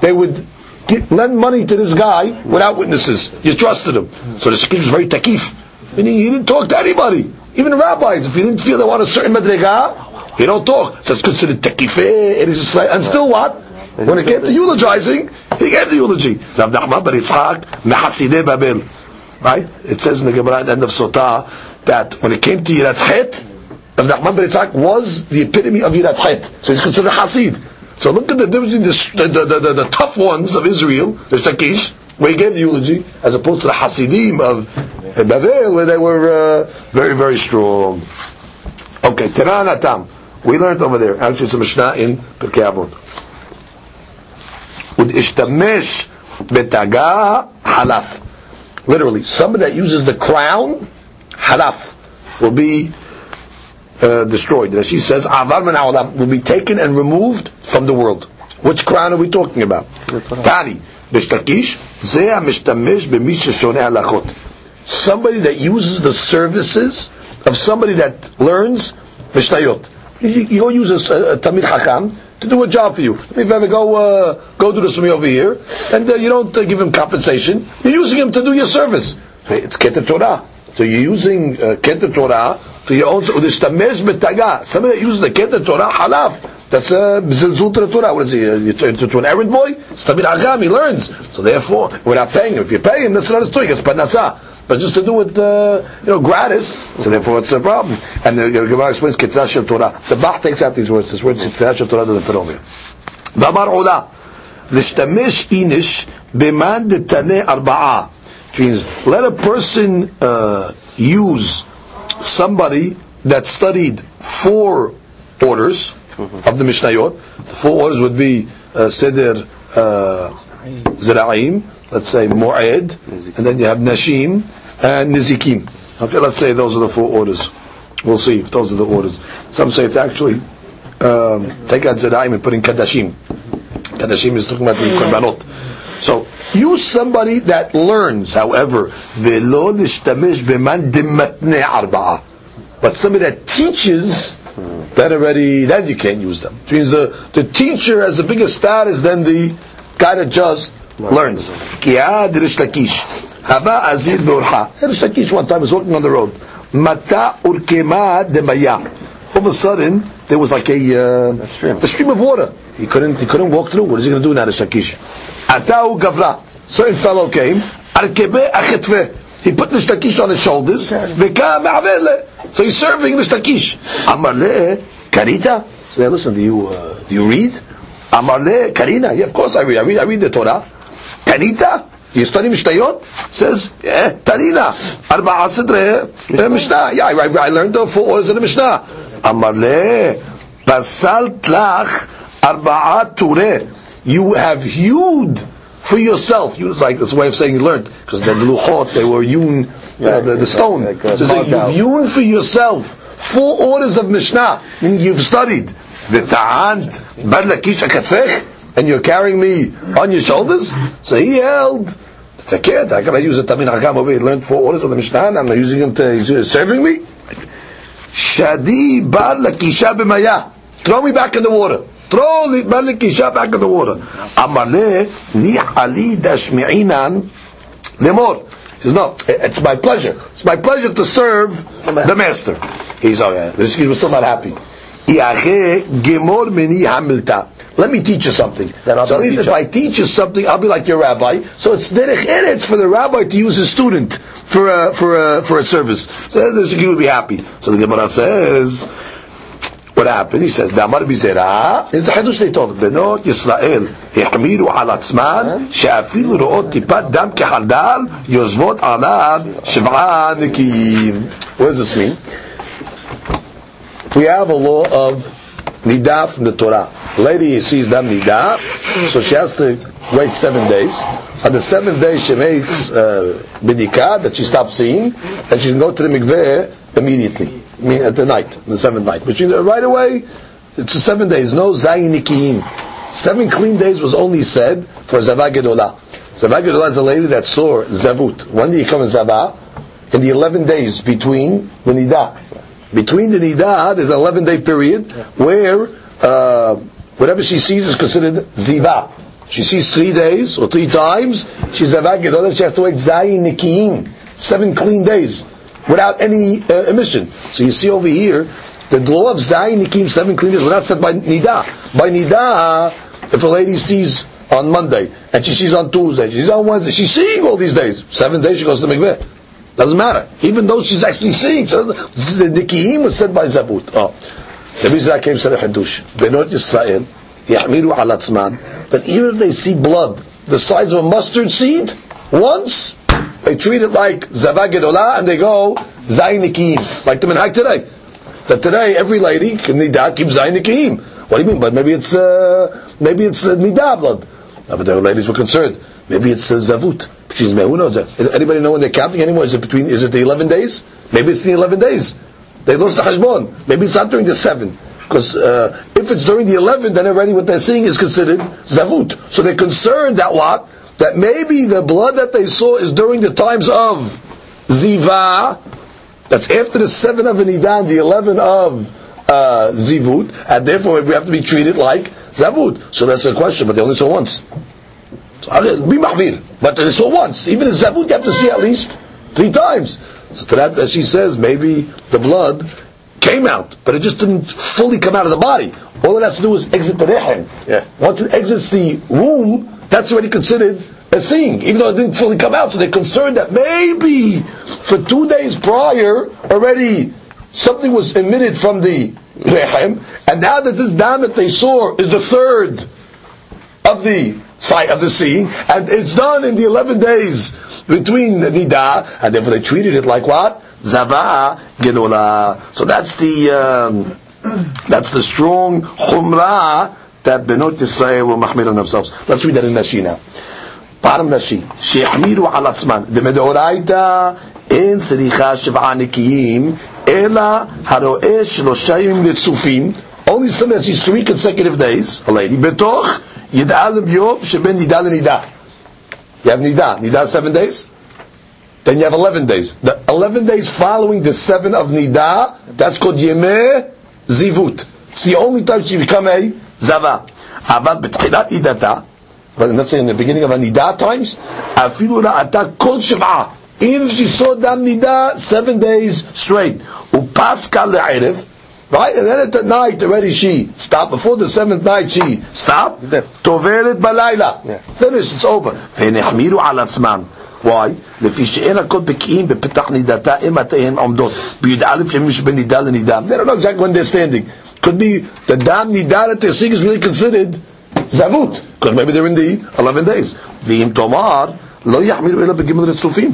They would get, lend money to this guy without witnesses. You trusted him. So the Rish Lakish was very takif. Meaning he didn't talk to anybody. Even rabbis, if he didn't feel they want a certain madrega, he don't talk. It's considered takifeh, it is and still what? When it came to eulogizing, he gave the eulogy. Rav Nachman bar. Right? It says in the Gemara at the end of Sotah that when it came to Yirat Het, Rav Nachman bar was the epitome of Yirat Het. So he's considered a Hasid. So look at the difference between the, the, the, the, tough ones of Israel, the Rish Lakish, where he gave the eulogy, as opposed to the Hasidim of Babel, where they were uh, very, very strong. Okay, Teran Atam. We learned over there. Actually, it's a Mishnah in Pirkei Avot. Udishtamesh betaga halaf. Literally, somebody that uses the crown, halaf, will be uh, destroyed. she says, Avar min ha'olam, will be taken and removed from the world. Which crown are we talking about? Tani. Somebody that uses the services of somebody that learns Mishnayot. You, go use a, a Tamid Hakam to do a job for you. If you ever go uh, go do for me over here, and uh, you don't uh, give him compensation, you're using him to do your service. It's Keter Torah. So you're using uh, Keter Torah for your own. Udishtamesh betaga. Somebody that uses the Keter Torah halaf. That's a bzilzul to the Torah. What is he? You turn to an errand boy? It's Hakam. He learns. So therefore, we're not paying him. If you pay him, that's not his story. It's panasa. But just to do it, uh, you know, gratis, so therefore it's a problem. And the Gemara explains Ketra Torah. The Bach takes out these words. This word Ketra Torah doesn't fit over here. Ola, l'shtamesh inish b'man detane arba'a. Which means, let a person uh, use somebody that studied four orders of the Mishnayot. The four orders would be uh, Seder uh, Zira'im, let's say Mu'ed, and then you have Nashim and Nizikim. Okay, let's say those are the four orders. We'll see if those are the orders. Some say it's actually um, take out Zira'im and put in Kadashim. Kadashim is talking about the Korbanot. So use somebody that learns, however, velo nishtamish b'man dimatne arba'a. But somebody that teaches, that already, then you can't use them. Which means the, the teacher has a bigger status than the guy that just learns. Kiad Rish Lakish. Haba Azir Beorha. Rish Lakish one time was walking on the road. Mata Urkema Demaya. All of a sudden, there was like a, uh, A stream. a stream of water. He couldn't, he couldn't walk through. What is he going to do now, Rish Lakish? Atau Gavra. Certain fellow came. Arkebe Achetve. He put the Rish Lakish on his shoulders. So he's serving the Rish Lakish. Amarle karita. So now listen, do you uh, do you read? Amarle karina. Yeah, of course I read. I read. I read the Torah. Karita. You study Mishnayot? Says, yeah, Tarina. Arba'a Sidre uh, Mishnah. Yeah, I, I, learned the four orders of the Mishnah. Amarle, Basalt lach Arba'at tureh. You have hewed for yourself. You, it's like this way of saying you learned, because the luchot, they were hewn, know, the, the stone. so like you've hewn for yourself four orders of Mishnah, meaning you've studied. The ta'ant, bad lakish akatfech, and you're carrying me on your shoulders? So he held, it's a kid, how can I use a Tamin Hakam over here? Learned four orders of the Mishnah, and I'm using him to, he's uh, serving me? Shadi bar lakisha b'maya. Throw me back in the water. Throw the bar lakisha back in the water. Amale ni ali dashmi'inan lemor. He says, no, it's my pleasure. It's my pleasure to serve the master. He's okay. He was still not happy. Iache gemor meni hamilta. Let me teach you something. Then I'll so at least if. I teach you something, I'll be like your rabbi. So it's derech eretz for the rabbi to use his student for a for a for a service. So the Shiki would be happy. So the Gemara says, what happened? He says, "Damar bizera." Is the hadush they told him? Benot Yisrael yahmiru al atzman she'afilu ro'ot tipat dam kehardal yozvot alav shiv'a nikim. What does this mean? We have a law of nidah from the Torah. Lady sees dam nidah, so she has to wait seven days. On the seventh day, she makes uh, bidikah that she stops seeing, and she can go to the mikveh immediately. I mean, at the night, the seventh night. But she, right away, it's seven days. No zayin nikiyim. Seven clean days was only said for zavah gedolah. Zavah gedolah is a lady that saw zavut. When do you come in zavah? In the eleven days between the nidah. Between the nidah, there's an eleven day period where uh, whatever she sees is considered ziva. She sees three days or three times, she's zavah gedolah. She has to wait zayin nikiyim, seven clean days without any uh, emission. So you see over here, the law of zayin nikiyim, seven clean days, were not set by nidah. By nidah, if a lady sees on Monday and she sees on Tuesday, she's on Wednesday, she's seeing all these days. Seven days she goes to the mikveh. Doesn't matter. Even though she's actually seeing. So the Nikiyim was said by Zavut. Oh. The reason I came to the Hadush. Benot Yisrael, Yahmiru al atzman, that even if they see blood the size of a mustard seed, once, they treat it like Zavah Gedolah, and they go, Zayin Nikiyim. Like the Minhag today. That today, every lady, can Nidah, keep Zayin Nikiyim. What do you mean? But maybe it's, uh, maybe it's uh, Nidah blood. But the ladies were concerned. Maybe it's uh, Zavut. She's who knows? Anybody know when they're counting anymore? Is it between? Is it the eleven days? Maybe it's the eleven days. They lost the hashbon. Maybe it's not during the seven. Because uh, if it's during the eleven, then already what they're seeing is considered zavut. So they're concerned that what? That maybe the blood that they saw is during the times of ziva. That's after the seven of Nidan, the eleven of uh, zivut, and therefore we have to be treated like zavut. So that's the question. But they only saw once. So, be mahmir. But they saw once. Even in zavut, you have to see at least three times. So to that, Rashi says, maybe the blood came out, but it just didn't fully come out of the body. All it has to do is exit the rehem. Yeah. Once it exits the womb, that's already considered a seeing, even though it didn't fully come out. So they're concerned that maybe for two days prior, already something was emitted from the lechem, and now that this dam that they saw is the third of the side of the sea, and it's done in the eleven days between the Nida, and therefore they treated it like what zava gedola. So that's the um, that's the strong chumrah that Benot Yisrael will mahmir on themselves. Let's read that in Rashi now. Bottom Rashi. She'amiru al atzman. The Medoraita אין צריכה שבעה נקיים, אלא הרואה שלושה ימים רצופים, only something that sees three consecutive days, a lady, בתוך ידעה לביוב שבין נידה לנידה. You have נידה. נידה is seven days? Then you have 11 days. The 11 days following the 7 of Nida, that's called Yemeh Zivut. It's the only time she become a Zava. אבל בתחילת נידתה, but let's say in the beginning of a Nida times, אפילו ראתה כל שבעה. Even if she saw dam Nida seven days straight. ופסקה לערב, Right? And then at the night already she stopped. Before the seventh night she stopped. Then. טובלת בלילה. Yeah. Finished, it's over. והן החמירו על עצמן. Why? לפי שאין הכל בקיאים בפתח נידתה, אם מטעיהן עומדות. בי"א ימים שבין נידה לנידה. They don't know exactly when they're standing. Could be the dam nidah that they're seeing is really considered zavut. Because maybe they're in the 11 days. ואם תאמר, לא יחמירו אלא בגימל רצופים.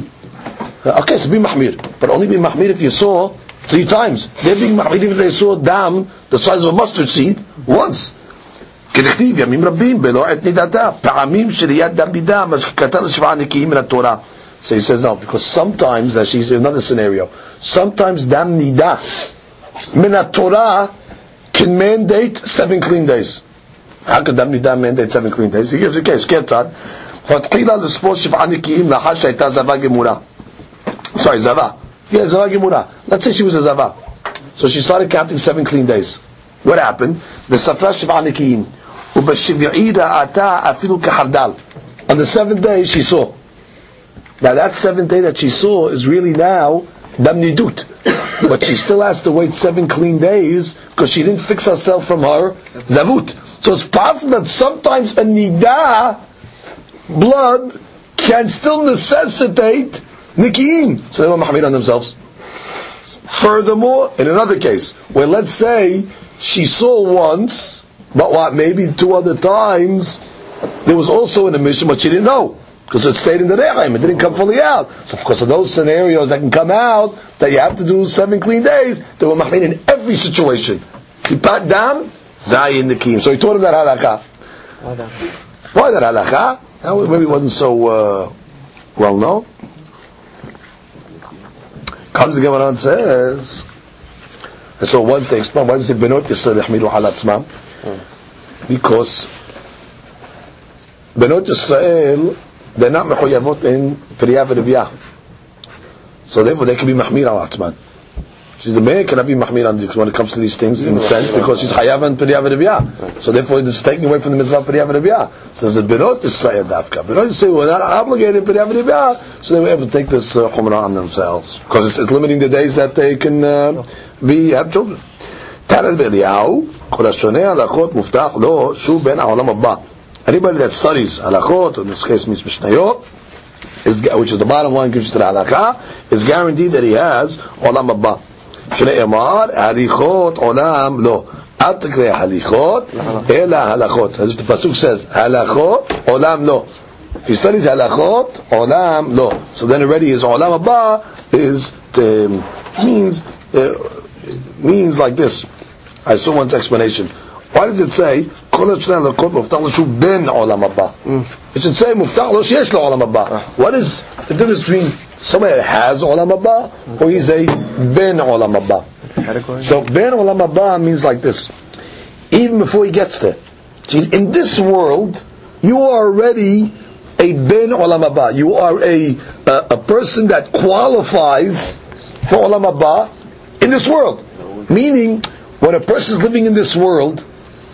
Okay, so be mahmir. But only be mahmir if you saw three times. They're being mahmir if they saw dam the size of a mustard seed once. כדכתיב ימים רבים בלא עת נידתה, פעמים שליד דם בדם, אז כתב לשבעה נקיים מן התורה. So he says no, because sometimes, that she's another scenario, sometimes dam nida, min Torah can mandate seven clean days. How could dam nida mandate seven clean days? He gives a case, כיצד? התחילה לספור שבעה נקיים לאחר שהייתה זבה גמורה. Sorry, Zava. Yeah, Zava Gimura. Let's say she was a Zava. So she started counting seven clean days. What happened? The Safra Shivanikiyin. On the seventh day, she saw. Now that seventh day that she saw is really now damnidut, but she still has to wait seven clean days because she didn't fix herself from her zavut. So it's possible that sometimes a nida blood can still necessitate nikiim. So they were mahmir on themselves. Furthermore, in another case, where let's say she saw once, but what, maybe two other times, there was also an emission, but she didn't know. Because it stayed in the Rechaim, it didn't come fully out. So of course, in those scenarios that can come out, that you have to do seven clean days, they were mahmir in every situation. Tipat dam, zayin nikiim. So he taught him that halakha. Why that halakha? Maybe it wasn't so uh, well known. Comes the Gemara and says, and so once they explain, why does it benot Yisrael yahmilu al atzmam? Because benot Yisrael, they're not mechuyavot in Priyah v'Riviyah. So therefore they can be mahmir al atzman. She's the mayor can be mahmir on because when it comes to these things in the sense because she's chayav and periyav right. So therefore this is taking away from the mitzvah of periyav So there's a berot Israel dafka. Berot say we're not obligated periyav so they were able to take this uh, chumrah on themselves because it's, it's, limiting the days that they can uh, be have children. תרד באליהו, כל השונה הלכות מובטח לו שוב בין העולם Anybody that studies הלכות, or in this case means משניות, which is the bottom line gives to the halakha, is guaranteed that he has Olam Haba. שנאמר, הליכות עולם לא. אל תקרא הליכות, אלא הלכות. As if the pasuk says, הלכות, עולם לא. If he studies halachot, olam lo. So then already his olam haba is um, means uh, means like this. I saw one's explanation. Why does it say כל השנה הלכות מובטח It should say Muftah lo sheyesh lo olam haba. What is the difference between someone that has olam haba or he's a ben olam haba? So ben olam haba means like this. Even before he gets there, in this world, you are already a ben olam haba. You are a, a, a person that qualifies for olam haba in this world. Meaning, when a person is living in this world,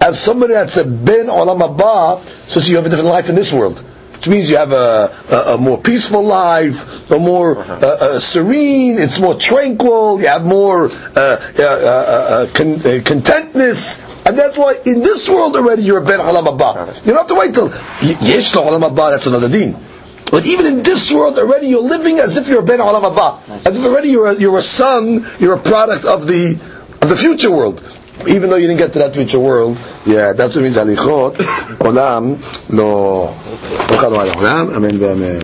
as somebody that's a ben olam haba, so you have a different life in this world. Which means you have a, a, a more peaceful life, a more uh, uh, serene, it's more tranquil, you have more uh, uh, uh, con- contentness, and that's why in this world already you're a ben olam haba. You don't have to wait till yesh lo olam haba. That's another deen. But even in this world already you're living as if you're a ben olam haba, as if already you're a, you're a son, you're a product of the of the future world. Even though you didn't get to that future world, yeah, that's what means. Alichot, olam, lo.